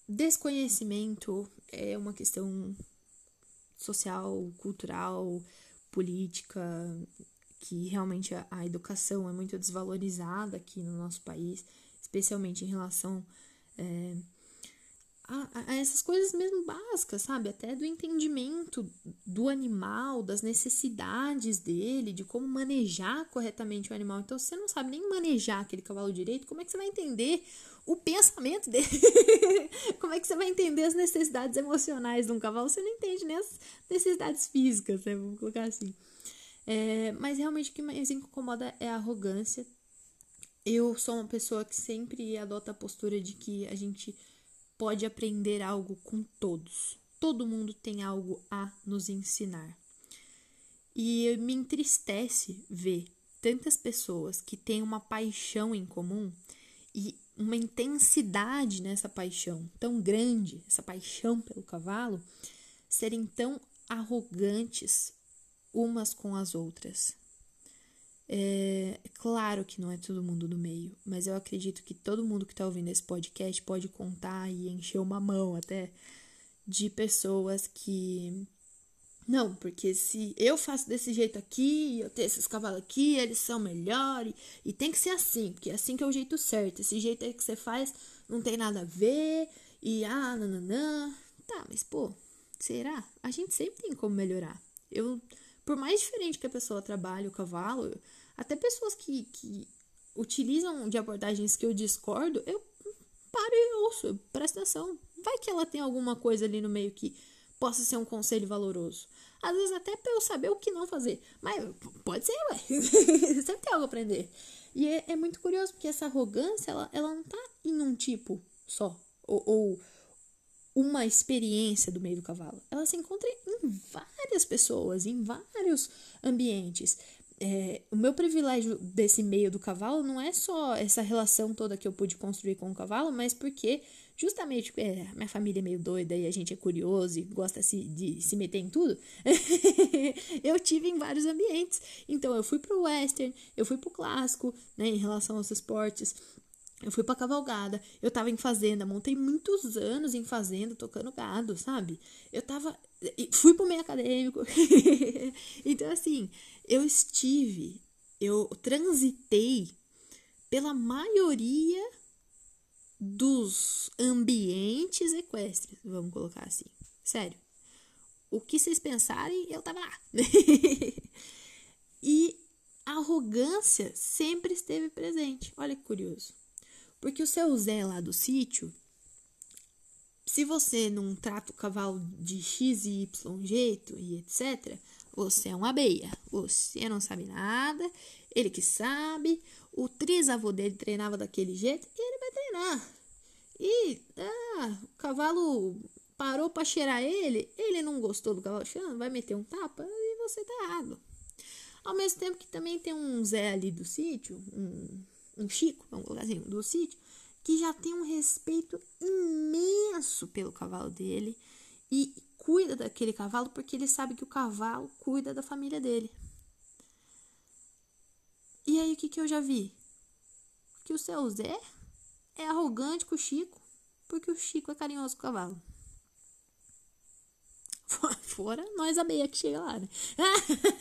Desconhecimento é uma questão social, cultural, política, que realmente a, a, educação é muito desvalorizada aqui no nosso país, especialmente em relação é, a, a, essas coisas mesmo básicas, sabe? Até do entendimento do animal, das necessidades dele, de como manejar corretamente o animal. Então, se você não sabe nem manejar aquele cavalo direito, como é que você vai entender o pensamento dele? *laughs* como é que você vai entender as necessidades emocionais de um cavalo? Você não entende nem as necessidades físicas, né? Vamos colocar assim. É, mas realmente o que mais incomoda é a arrogância. Eu sou uma pessoa que sempre adota a postura de que a gente pode aprender algo com todos. Todo mundo tem algo a nos ensinar. E me entristece ver tantas pessoas que têm uma paixão em comum e uma intensidade nessa paixão tão grande, essa paixão pelo cavalo, serem tão arrogantes umas com as outras. É, é claro que não é todo mundo do meio, mas eu acredito que todo mundo que está ouvindo esse podcast pode contar e encher uma mão até de pessoas que. Não, porque se eu faço desse jeito aqui, eu tenho esses cavalos aqui, eles são melhores, e tem que ser assim, porque é assim que é o jeito certo. Esse jeito aí que você faz não tem nada a ver, e ah, nananã. Tá, mas pô, será? A gente sempre tem como melhorar. Eu por mais diferente que a pessoa trabalhe o cavalo, até pessoas que, que utilizam de abordagens que eu discordo, eu paro e ouço, eu presto atenção. Vai que ela tem alguma coisa ali no meio que possa ser um conselho valoroso. Às vezes até pra eu saber o que não fazer. Mas pode ser, ué. *laughs* Sempre tem algo a aprender. E é, é, muito curioso, porque essa arrogância, ela, ela não tá em um tipo só. Ou, ou uma experiência do meio do cavalo. Ela se encontra em várias pessoas, em vários ambientes. É, o meu privilégio desse meio do cavalo não é só essa relação toda que eu pude construir com o cavalo, mas porque justamente é, minha família é meio doida e a gente é curioso e gosta de, de se meter em tudo, *laughs* eu tive em vários ambientes. Então eu fui pro western, eu fui pro clássico, né, em relação aos esportes. Eu fui pra cavalgada, eu tava em fazenda, montei muitos anos em fazenda, tocando gado, sabe? Eu tava. Fui pro meio acadêmico. *laughs* então, assim, eu estive, eu transitei pela maioria dos ambientes equestres, vamos colocar assim. Sério. O que vocês pensarem, eu tava lá. *laughs* e a arrogância sempre esteve presente. Olha que curioso. Porque o seu Zé lá do sítio, se você não trata o cavalo de X e Y jeito e etc., você é uma abeia. Você não sabe nada, ele que sabe, o trisavô dele treinava daquele jeito, e ele vai treinar. E ah, o cavalo parou para cheirar ele, ele não gostou do cavalo cheirando, vai meter um tapa e você tá errado. Ao mesmo tempo que também tem um Zé ali do sítio, um, um Chico, colocar assim, do sítio, que já tem um respeito imenso pelo cavalo dele e cuida daquele cavalo porque ele sabe que o cavalo cuida da família dele. E aí o que, que eu já vi? Que o seu Zé é arrogante com o Chico porque o Chico é carinhoso com o cavalo. *laughs* Fora nós, a Beia, que chega lá, né?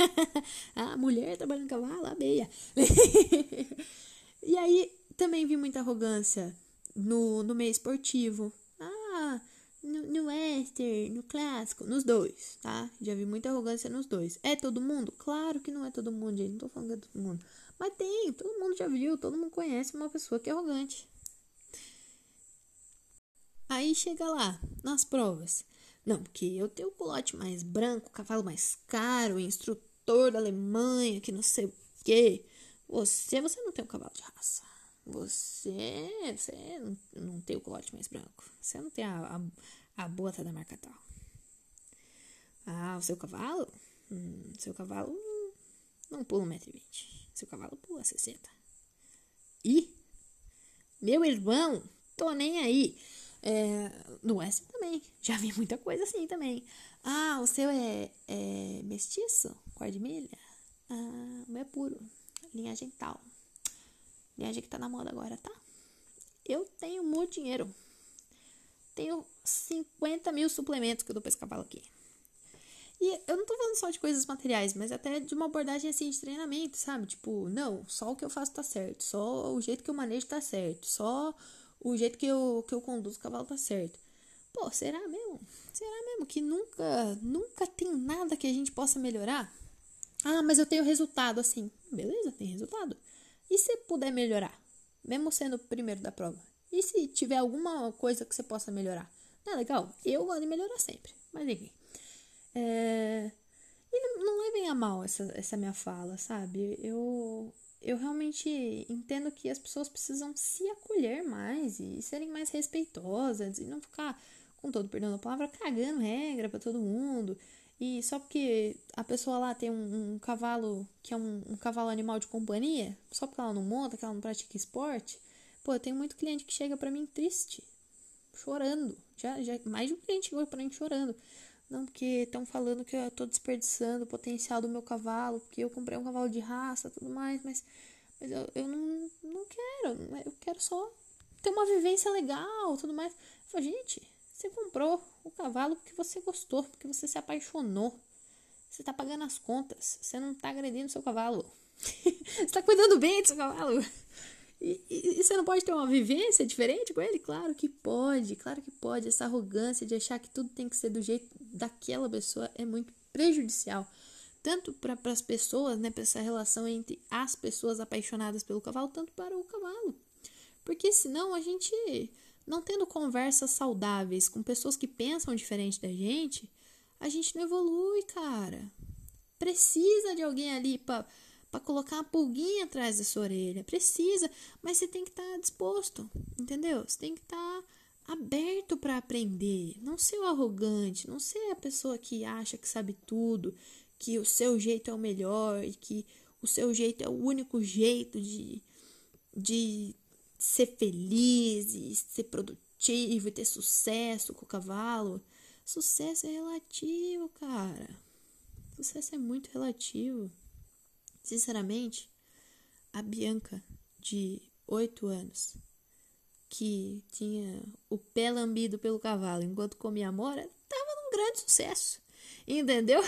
*laughs* a mulher trabalhando cavalo, a Beia. *laughs* e aí, também vi muita arrogância no, no meio esportivo. Ah, no, no Western, no clássico, nos dois, tá? Já vi muita arrogância nos dois. É todo mundo? Claro que não é todo mundo, gente. Não tô falando que é todo mundo. Mas tem, todo mundo já viu, todo mundo conhece uma pessoa que é arrogante. Aí chega lá, nas provas. Não, porque eu tenho o culote mais branco, cavalo mais caro, instrutor da Alemanha, que não sei o quê. Você, você não tem um cavalo de raça. Você, você não, não tem o culote mais branco. Você não tem a, a, a bota da marca tal. Ah, o seu cavalo? Hum, seu cavalo não pula 1,20m. Seu cavalo pula 60. E meu irmão, tô nem aí. É, no West também. Já vi muita coisa assim também. Ah, o seu é, é mestiço? Cor de milha? Ah, o meu é puro. Linhagem tal. Linhagem que tá na moda agora, tá? Eu tenho muito dinheiro. Tenho 50 mil suplementos que eu dou pra esse cavalo aqui. E eu não tô falando só de coisas materiais, mas até de uma abordagem assim de treinamento, sabe? Tipo, não, só o que eu faço tá certo, só o jeito que eu manejo tá certo, só o jeito que eu, que eu conduzo o cavalo tá certo. Pô, será mesmo? Será mesmo que nunca, nunca tem nada que a gente possa melhorar? Ah, mas eu tenho resultado assim. Beleza, tem resultado. E se puder melhorar? Mesmo sendo o primeiro da prova. E se tiver alguma coisa que você possa melhorar? Não é legal? Eu gosto de melhorar sempre. Mas enfim. É... E não, não levem a mal essa, essa minha fala, sabe? Eu, eu realmente entendo que as pessoas precisam se acolher mais e serem mais respeitosas e não ficar, com todo perdão da palavra, cagando regra para todo mundo. E só porque a pessoa lá tem um, um cavalo que é um, um, cavalo animal de companhia, só porque ela não monta, que ela não pratica esporte, pô, eu tenho muito cliente que chega para mim triste, chorando. Já, já mais de um cliente chegou para mim chorando. Não, porque estão falando que eu tô desperdiçando o potencial do meu cavalo, porque eu comprei um cavalo de raça tudo mais, mas, mas eu, eu não, não quero. Eu quero só ter uma vivência legal tudo mais. Eu falei, gente, você comprou o cavalo porque você gostou, porque você se apaixonou. Você tá pagando as contas. Você não tá agredindo seu cavalo. *laughs* você tá cuidando bem do seu cavalo. E, e, e, você não pode ter uma vivência diferente com ele? Claro que pode, claro que pode. Essa arrogância de achar que tudo tem que ser do jeito daquela pessoa é muito prejudicial. Tanto para as pessoas, né, para essa relação entre as pessoas apaixonadas pelo cavalo, tanto para o cavalo. Porque senão a gente, não tendo conversas saudáveis com pessoas que pensam diferente da gente, a gente não evolui, cara. Precisa de alguém ali para colocar uma pulguinha atrás da sua orelha. Precisa, mas você tem que estar tá disposto, entendeu? Você tem que estar tá aberto para aprender. Não ser o arrogante, não ser a pessoa que acha que sabe tudo, que o seu jeito é o melhor e que o seu jeito é o único jeito de, de ser feliz e ser produtivo e ter sucesso com o cavalo. Sucesso é relativo, cara. Sucesso é muito relativo. Sinceramente, a Bianca, de 8 anos, que tinha o pé lambido pelo cavalo enquanto comia amora, tava num grande sucesso. Entendeu?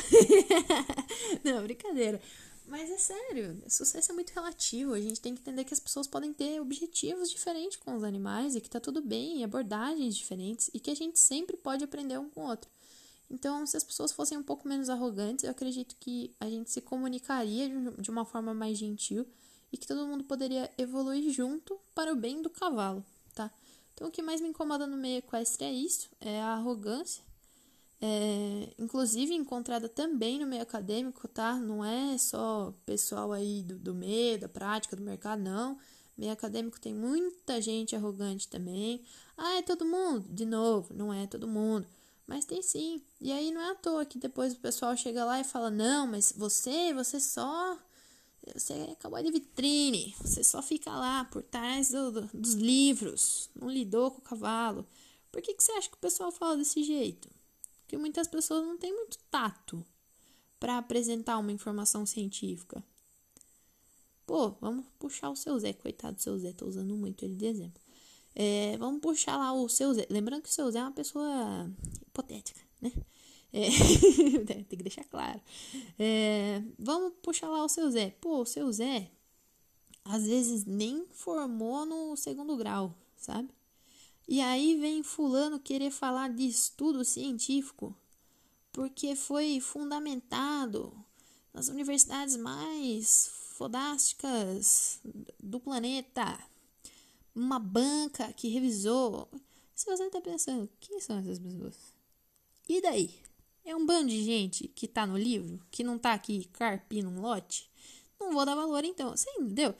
*laughs* Não, brincadeira. Mas é sério, sucesso é muito relativo. A gente tem que entender que as pessoas podem ter objetivos diferentes com os animais e que tá tudo bem, e abordagens diferentes, e que a gente sempre pode aprender um com o outro. Então, se as pessoas fossem um pouco menos arrogantes, eu acredito que a gente se comunicaria de uma forma mais gentil e que todo mundo poderia evoluir junto para o bem do cavalo, tá? Então, o que mais me incomoda no meio equestre é isso, é a arrogância. É, inclusive encontrada também no meio acadêmico, tá? Não é só pessoal aí do, do meio, da prática, do mercado, não. Meio acadêmico tem muita gente arrogante também. Ah, é todo mundo? De novo, não é todo mundo. Mas tem sim. E aí não é à toa que depois o pessoal chega lá e fala: Não, mas você, você só. Você acabou de vitrine. Você só fica lá por trás do, do, dos livros. Não lidou com o cavalo. Por que, que você acha que o pessoal fala desse jeito? Porque muitas pessoas não têm muito tato para apresentar uma informação científica. Pô, vamos puxar o seu Zé, coitado do seu Zé, tô usando muito ele de exemplo. É, vamos puxar lá o seu Zé. Lembrando que o seu Zé é uma pessoa hipotética, né? É, *laughs* tem que deixar claro. É, vamos puxar lá o seu Zé. Pô, o seu Zé, às vezes nem formou no segundo grau, sabe? E aí vem fulano querer falar de estudo científico, porque foi fundamentado nas universidades mais fodásticas do planeta. Uma banca que revisou. Se você está pensando, quem são essas pessoas? E daí? É um bando de gente que tá no livro, que não tá aqui carpindo um lote? Não vou dar valor então. Você entendeu?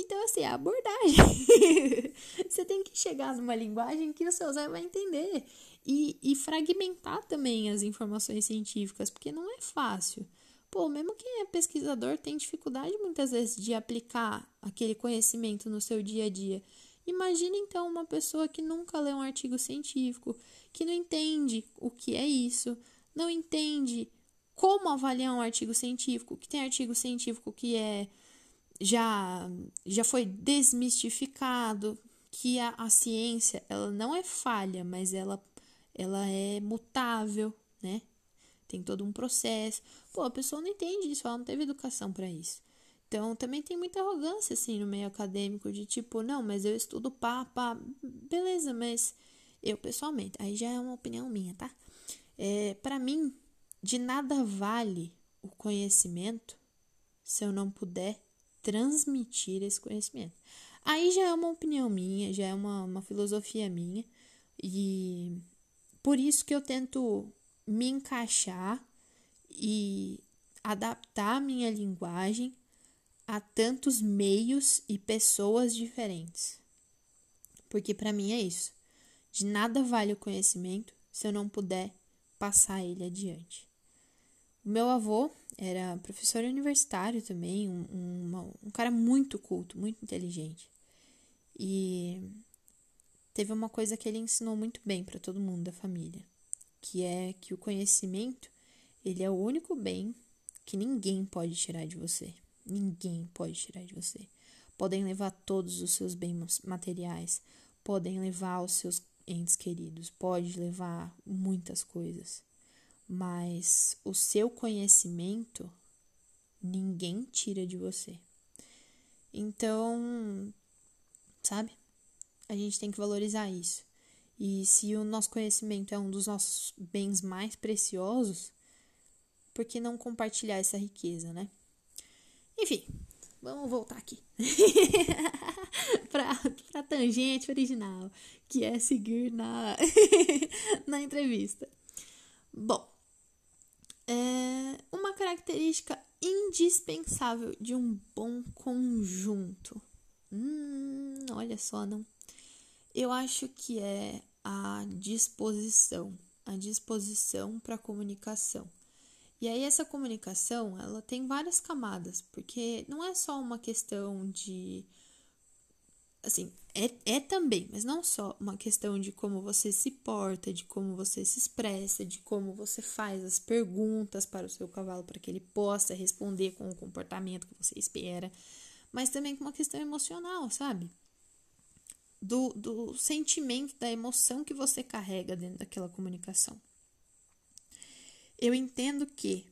Então, assim, a abordagem. *laughs* você tem que chegar numa linguagem que o seu Zé vai entender. E, e fragmentar também as informações científicas, porque não é fácil. Pô, mesmo quem é pesquisador tem dificuldade muitas vezes de aplicar aquele conhecimento no seu dia a dia. Imagina então uma pessoa que nunca lê um artigo científico, que não entende o que é isso, não entende como avaliar um artigo científico, que tem artigo científico que é já já foi desmistificado, que a, a ciência ela não é falha, mas ela ela é mutável, né? tem todo um processo. Pô, a pessoa não entende isso, ela não teve educação para isso. Então, também tem muita arrogância, assim, no meio acadêmico, de tipo, não, mas eu estudo pá, beleza, mas eu, pessoalmente, aí já é uma opinião minha, tá? É, para mim, de nada vale o conhecimento se eu não puder transmitir esse conhecimento. Aí já é uma opinião minha, já é uma, uma filosofia minha, e por isso que eu tento me encaixar e adaptar a minha linguagem a tantos meios e pessoas diferentes. Porque para mim é isso. De nada vale o conhecimento se eu não puder passar ele adiante. Meu avô era professor universitário também, um, um, um cara muito culto, muito inteligente. E teve uma coisa que ele ensinou muito bem para todo mundo da família que é que o conhecimento, ele é o único bem que ninguém pode tirar de você. Ninguém pode tirar de você. Podem levar todos os seus bens materiais, podem levar os seus entes queridos, pode levar muitas coisas. Mas o seu conhecimento ninguém tira de você. Então, sabe? A gente tem que valorizar isso. E se o nosso conhecimento é um dos nossos bens mais preciosos, por que não compartilhar essa riqueza, né? Enfim, vamos voltar aqui *laughs* para tangente original, que é seguir na, *laughs* na entrevista. Bom, é uma característica indispensável de um bom conjunto. Hum, olha só, não eu acho que é a disposição, a disposição para comunicação. E aí essa comunicação, ela tem várias camadas, porque não é só uma questão de assim, é, é também, mas não só uma questão de como você se porta, de como você se expressa, de como você faz as perguntas para o seu cavalo para que ele possa responder com o comportamento que você espera, mas também com uma questão emocional, sabe? do, do sentimento, da emoção que você carrega dentro daquela comunicação. Eu entendo que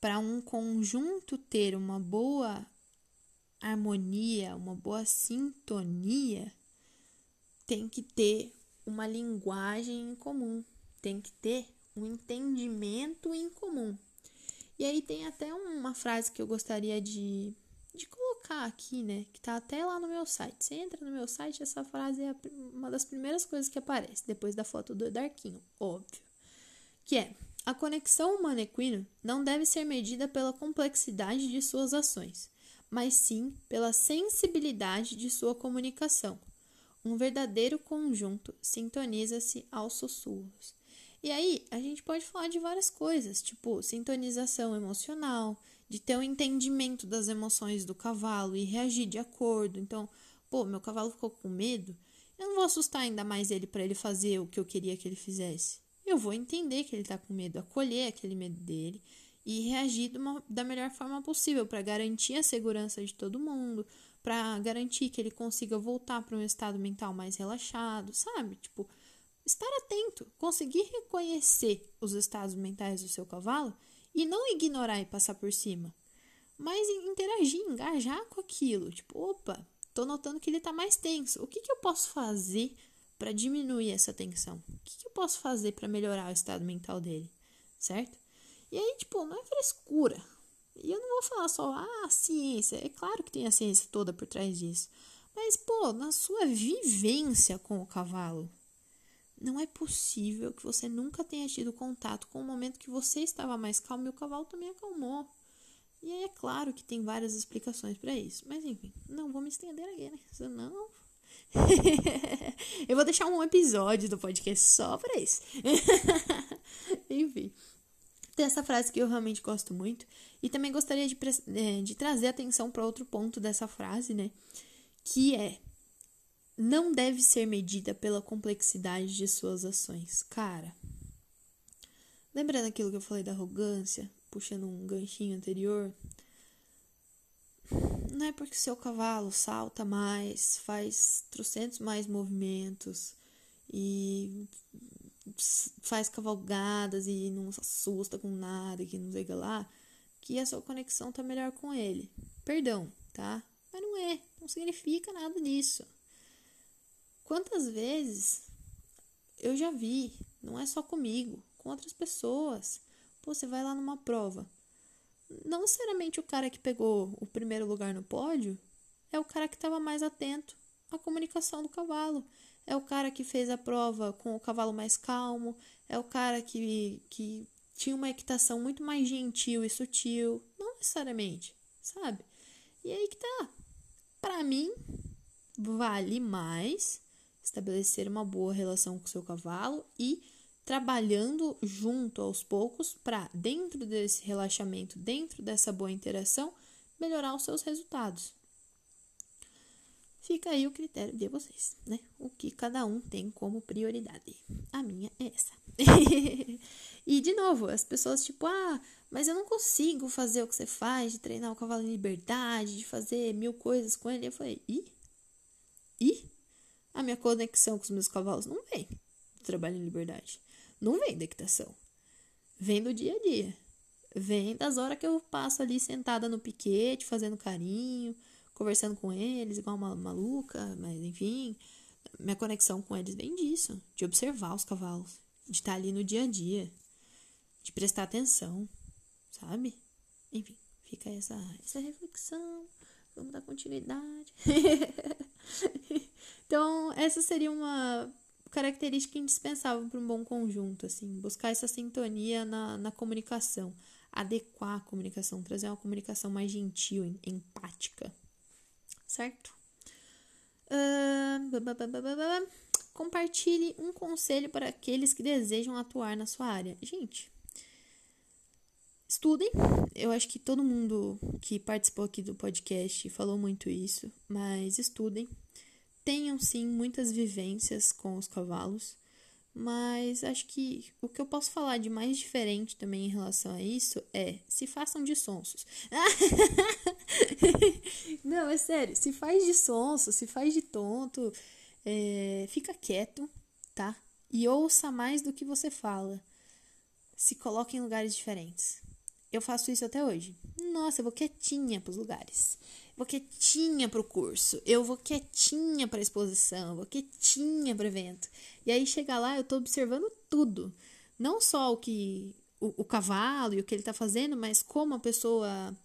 para um conjunto ter uma boa harmonia, uma boa sintonia, tem que ter uma linguagem em comum, tem que ter um entendimento em comum. E aí tem até uma frase que eu gostaria de, de colocar aqui, né? Que tá até lá no meu site. Você entra no meu site, essa frase é uma das primeiras coisas que aparece, depois da foto do Darquinho, óbvio. que é a conexão humano-equino não deve ser medida pela complexidade de suas ações, mas sim pela sensibilidade de sua comunicação. Um verdadeiro conjunto sintoniza-se aos sussurros. E aí, a gente pode falar de várias coisas, tipo sintonização emocional, de ter um entendimento das emoções do cavalo e reagir de acordo. Então, pô, meu cavalo ficou com medo, eu não vou assustar ainda mais ele para ele fazer o que eu queria que ele fizesse eu vou entender que ele está com medo, acolher aquele medo dele e reagir uma, da melhor forma possível para garantir a segurança de todo mundo, para garantir que ele consiga voltar para um estado mental mais relaxado, sabe? Tipo, estar atento, conseguir reconhecer os estados mentais do seu cavalo e não ignorar e passar por cima, mas interagir, engajar com aquilo. Tipo, opa, tô notando que ele tá mais tenso. O que, que eu posso fazer para diminuir essa tensão? O que, que eu posso fazer para melhorar o estado mental dele? Certo? E aí, tipo, não é frescura. E eu não vou falar só, ah, ciência. É claro que tem a ciência toda por trás disso. Mas, pô, na sua vivência com o cavalo, não é possível que você nunca tenha tido contato com o momento que você estava mais calmo e o cavalo também acalmou. E aí é claro que tem várias explicações para isso. Mas enfim, não vou me estender aqui, né? Senão *laughs* eu vou deixar um episódio do podcast só pra isso. *laughs* Enfim. Tem essa frase que eu realmente gosto muito. E também gostaria de, é, de trazer atenção para outro ponto dessa frase, né? Que é: não deve ser medida pela complexidade de suas ações. Cara, lembrando aquilo que eu falei da arrogância, puxando um ganchinho anterior, não é porque seu cavalo salta mais, faz trocentos mais movimentos e faz cavalgadas e não se assusta com nada, que não sei lá, que a sua conexão tá melhor com ele. Perdão, tá? Mas não é, não significa nada disso. Quantas vezes eu já vi, não é só comigo, com outras pessoas. Pô, você vai lá numa prova não necessariamente o cara que pegou o primeiro lugar no pódio é o cara que estava mais atento à comunicação do cavalo. É o cara que fez a prova com o cavalo mais calmo. É o cara que, que tinha uma equitação muito mais gentil e sutil. Não necessariamente, sabe? E aí que tá. Para mim, vale mais estabelecer uma boa relação com o seu cavalo e trabalhando junto aos poucos para, dentro desse relaxamento, dentro dessa boa interação, melhorar os seus resultados. Fica aí o critério de vocês, né? O que cada um tem como prioridade. A minha é essa. *laughs* e de novo, as pessoas tipo, ah, mas eu não consigo fazer o que você faz, de treinar o cavalo em liberdade, de fazer mil coisas com ele. Eu falei, e? E? A minha conexão com os meus cavalos não vem do trabalho em liberdade não vem da equitação. Vem do dia a dia. Vem das horas que eu passo ali sentada no piquete, fazendo carinho, conversando com eles, igual uma maluca, mas enfim. Minha conexão com eles vem disso, de observar os cavalos, de estar ali no dia a dia, de prestar atenção, sabe? Enfim, fica essa, essa reflexão. Vamos dar continuidade. *laughs* então, essa seria uma característica indispensável para um bom conjunto, assim, buscar essa sintonia na, na comunicação, adequar a comunicação, trazer uma comunicação mais gentil, empática, certo? Uh, compartilhe um conselho para aqueles que desejam atuar na sua área. Gente, estudem. Eu acho que todo mundo que participou aqui do podcast falou muito isso, mas estudem tenham sim muitas vivências com os cavalos, mas acho que o que eu posso falar de mais diferente também em relação a isso é se façam de sonsos. *laughs* Não, é sério, se faz de sonso, se faz de tonto, é, fica quieto, tá? E ouça mais do que você fala. Se coloque em lugares diferentes. Eu faço isso até hoje. Nossa, eu vou quietinha pros lugares vou quietinha pro curso, eu vou quietinha pra exposição, eu vou quietinha pro evento. E aí chega lá, eu tô observando tudo. Não só o que o, o cavalo e o que ele tá fazendo, mas como a pessoa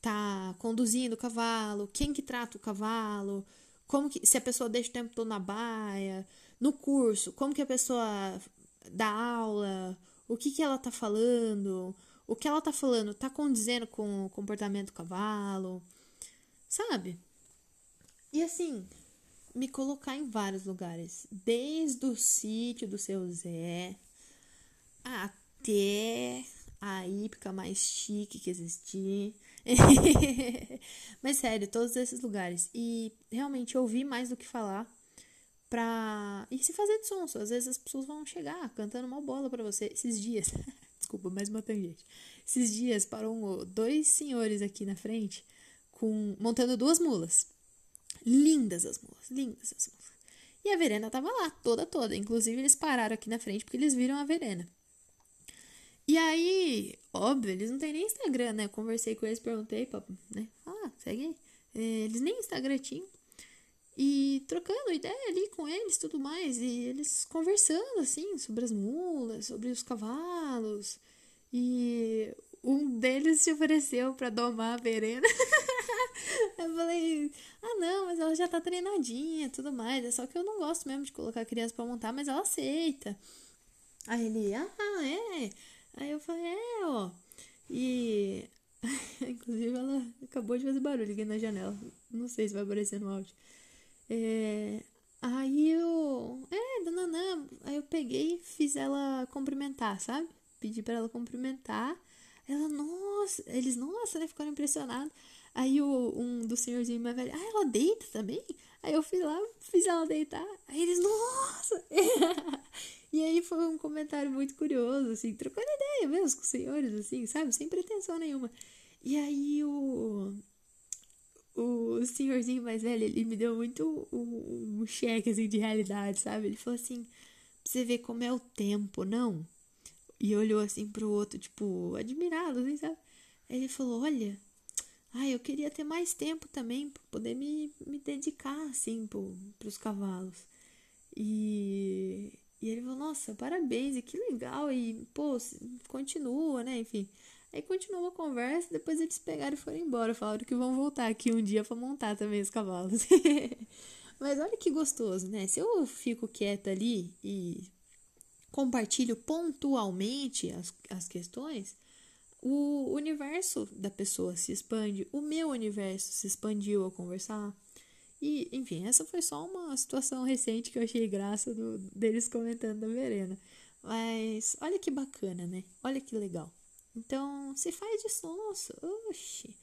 tá conduzindo o cavalo, quem que trata o cavalo, como que se a pessoa deixa o tempo todo na baia, no curso, como que a pessoa dá aula, o que, que ela tá falando, o que ela tá falando tá condizendo com o comportamento do cavalo, sabe? E assim, me colocar em vários lugares, desde o sítio do seu Zé até a hípica mais chique que existir. *laughs* Mas sério, todos esses lugares. E realmente ouvir mais do que falar pra. E se fazer de sonso. Às vezes as pessoas vão chegar cantando uma bola para você. Esses dias. *laughs* Desculpa, mais uma tangente. Esses dias parou dois senhores aqui na frente com montando duas mulas. Lindas as mulas, lindas as mulas. E a Verena tava lá, toda, toda. Inclusive, eles pararam aqui na frente porque eles viram a Verena. E aí, óbvio, eles não têm nem Instagram, né? Eu conversei com eles, perguntei, né? Ah, segue aí. É, eles nem Instagram tinham. E trocando ideia ali com eles tudo mais. E eles conversando, assim, sobre as mulas, sobre os cavalos. E um deles se ofereceu para domar a Verena. *laughs* eu falei, ah não, mas ela já tá treinadinha tudo mais. É só que eu não gosto mesmo de colocar criança para montar, mas ela aceita. Aí ele, ah, é. Aí eu falei, é, ó. E. *laughs* Inclusive ela acabou de fazer barulho aqui na janela. Não sei se vai aparecer no áudio. É... Aí eu. É, dona Nana. Aí eu peguei e fiz ela cumprimentar, sabe? Pedi para ela cumprimentar. Ela, nossa, eles, nossa, né? Ficaram impressionados. Aí o, um do senhorzinho mais velho, ah, ela deita também? Aí eu fui lá, fiz ela deitar. Aí eles, nossa! *laughs* e aí foi um comentário muito curioso, assim, trocando ideia mesmo com os senhores, assim, sabe? Sem pretensão nenhuma. E aí o o senhorzinho mais velho, ele me deu muito um, um cheque assim, de realidade, sabe? Ele falou assim: você ver como é o tempo, não? E olhou assim pro outro, tipo, admirado, assim, sabe? Aí ele falou: Olha, ai, eu queria ter mais tempo também pra poder me, me dedicar, assim, pro, pros cavalos. E, e ele falou: Nossa, parabéns, e que legal, e pô, continua, né? Enfim. Aí continuou a conversa, depois eles pegaram e foram embora. Falaram que vão voltar aqui um dia para montar também os cavalos. *laughs* Mas olha que gostoso, né? Se eu fico quieta ali e compartilho pontualmente as, as questões, o universo da pessoa se expande, o meu universo se expandiu ao conversar. E, enfim, essa foi só uma situação recente que eu achei graça do, deles comentando da Verena. Mas olha que bacana, né? Olha que legal. Então, se faz de sonso. Oxi.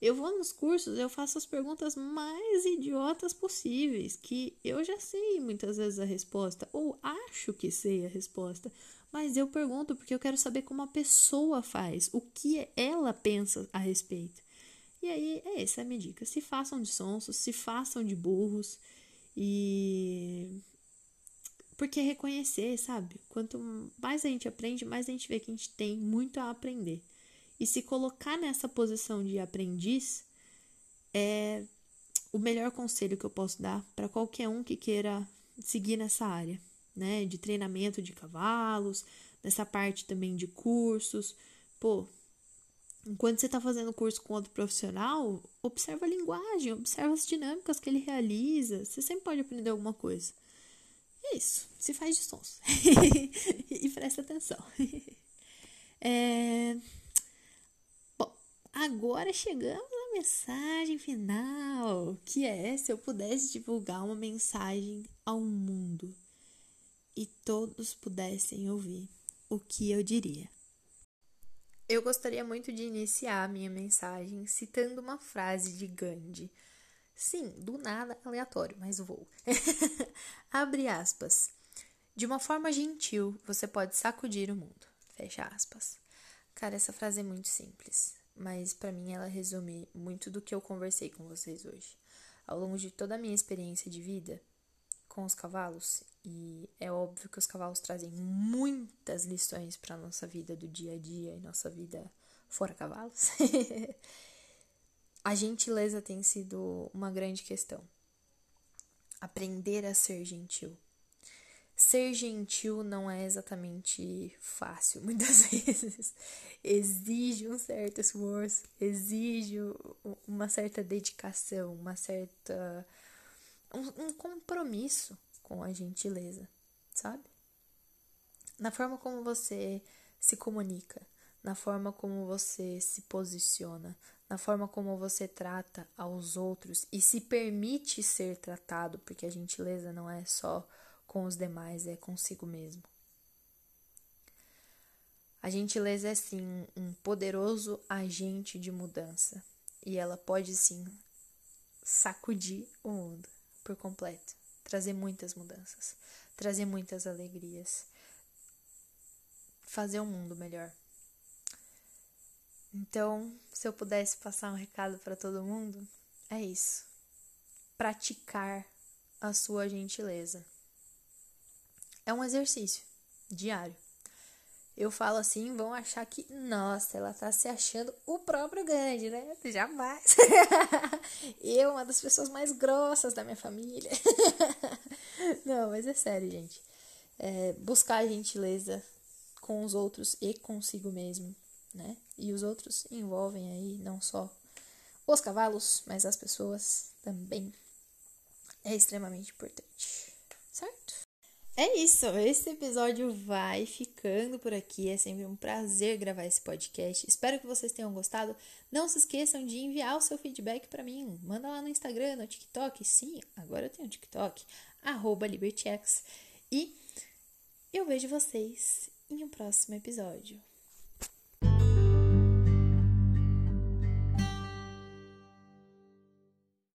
Eu vou nos cursos, eu faço as perguntas mais idiotas possíveis, que eu já sei muitas vezes a resposta, ou acho que sei a resposta, mas eu pergunto porque eu quero saber como a pessoa faz, o que ela pensa a respeito. E aí, é essa a minha dica. Se façam de sonsos, se façam de burros, e porque reconhecer, sabe? Quanto mais a gente aprende, mais a gente vê que a gente tem muito a aprender. E se colocar nessa posição de aprendiz é o melhor conselho que eu posso dar para qualquer um que queira seguir nessa área, né? De treinamento de cavalos, nessa parte também de cursos. Pô, enquanto você está fazendo curso com outro profissional, observa a linguagem, observa as dinâmicas que ele realiza. Você sempre pode aprender alguma coisa. Isso. Se faz de sons. *laughs* e presta atenção. *laughs* é... Bom, agora chegamos à mensagem final. Que é se eu pudesse divulgar uma mensagem ao mundo e todos pudessem ouvir, o que eu diria? Eu gostaria muito de iniciar a minha mensagem citando uma frase de Gandhi Sim, do nada aleatório, mas vou. *laughs* Abre aspas. De uma forma gentil, você pode sacudir o mundo. Fecha aspas. Cara, essa frase é muito simples, mas para mim ela resume muito do que eu conversei com vocês hoje. Ao longo de toda a minha experiência de vida com os cavalos, e é óbvio que os cavalos trazem muitas lições para nossa vida do dia a dia e nossa vida fora cavalos. *laughs* A gentileza tem sido uma grande questão. Aprender a ser gentil. Ser gentil não é exatamente fácil, *laughs* muitas vezes. Exige um certo esforço, exige uma certa dedicação, uma certa. um, um compromisso com a gentileza, sabe? Na forma como você se comunica, na forma como você se posiciona, na forma como você trata aos outros e se permite ser tratado, porque a gentileza não é só com os demais, é consigo mesmo. A gentileza é sim um poderoso agente de mudança e ela pode sim sacudir o mundo por completo, trazer muitas mudanças, trazer muitas alegrias, fazer o um mundo melhor. Então, se eu pudesse passar um recado para todo mundo, é isso. Praticar a sua gentileza. É um exercício diário. Eu falo assim, vão achar que, nossa, ela tá se achando o próprio Gandhi, né? Jamais. *laughs* eu, uma das pessoas mais grossas da minha família. *laughs* Não, mas é sério, gente. É, buscar a gentileza com os outros e consigo mesmo né? E os outros envolvem aí não só os cavalos, mas as pessoas também. É extremamente importante, certo? É isso, esse episódio vai ficando por aqui. É sempre um prazer gravar esse podcast. Espero que vocês tenham gostado. Não se esqueçam de enviar o seu feedback para mim. Manda lá no Instagram, no TikTok. Sim, agora eu tenho TikTok, LibertyX. E eu vejo vocês em um próximo episódio.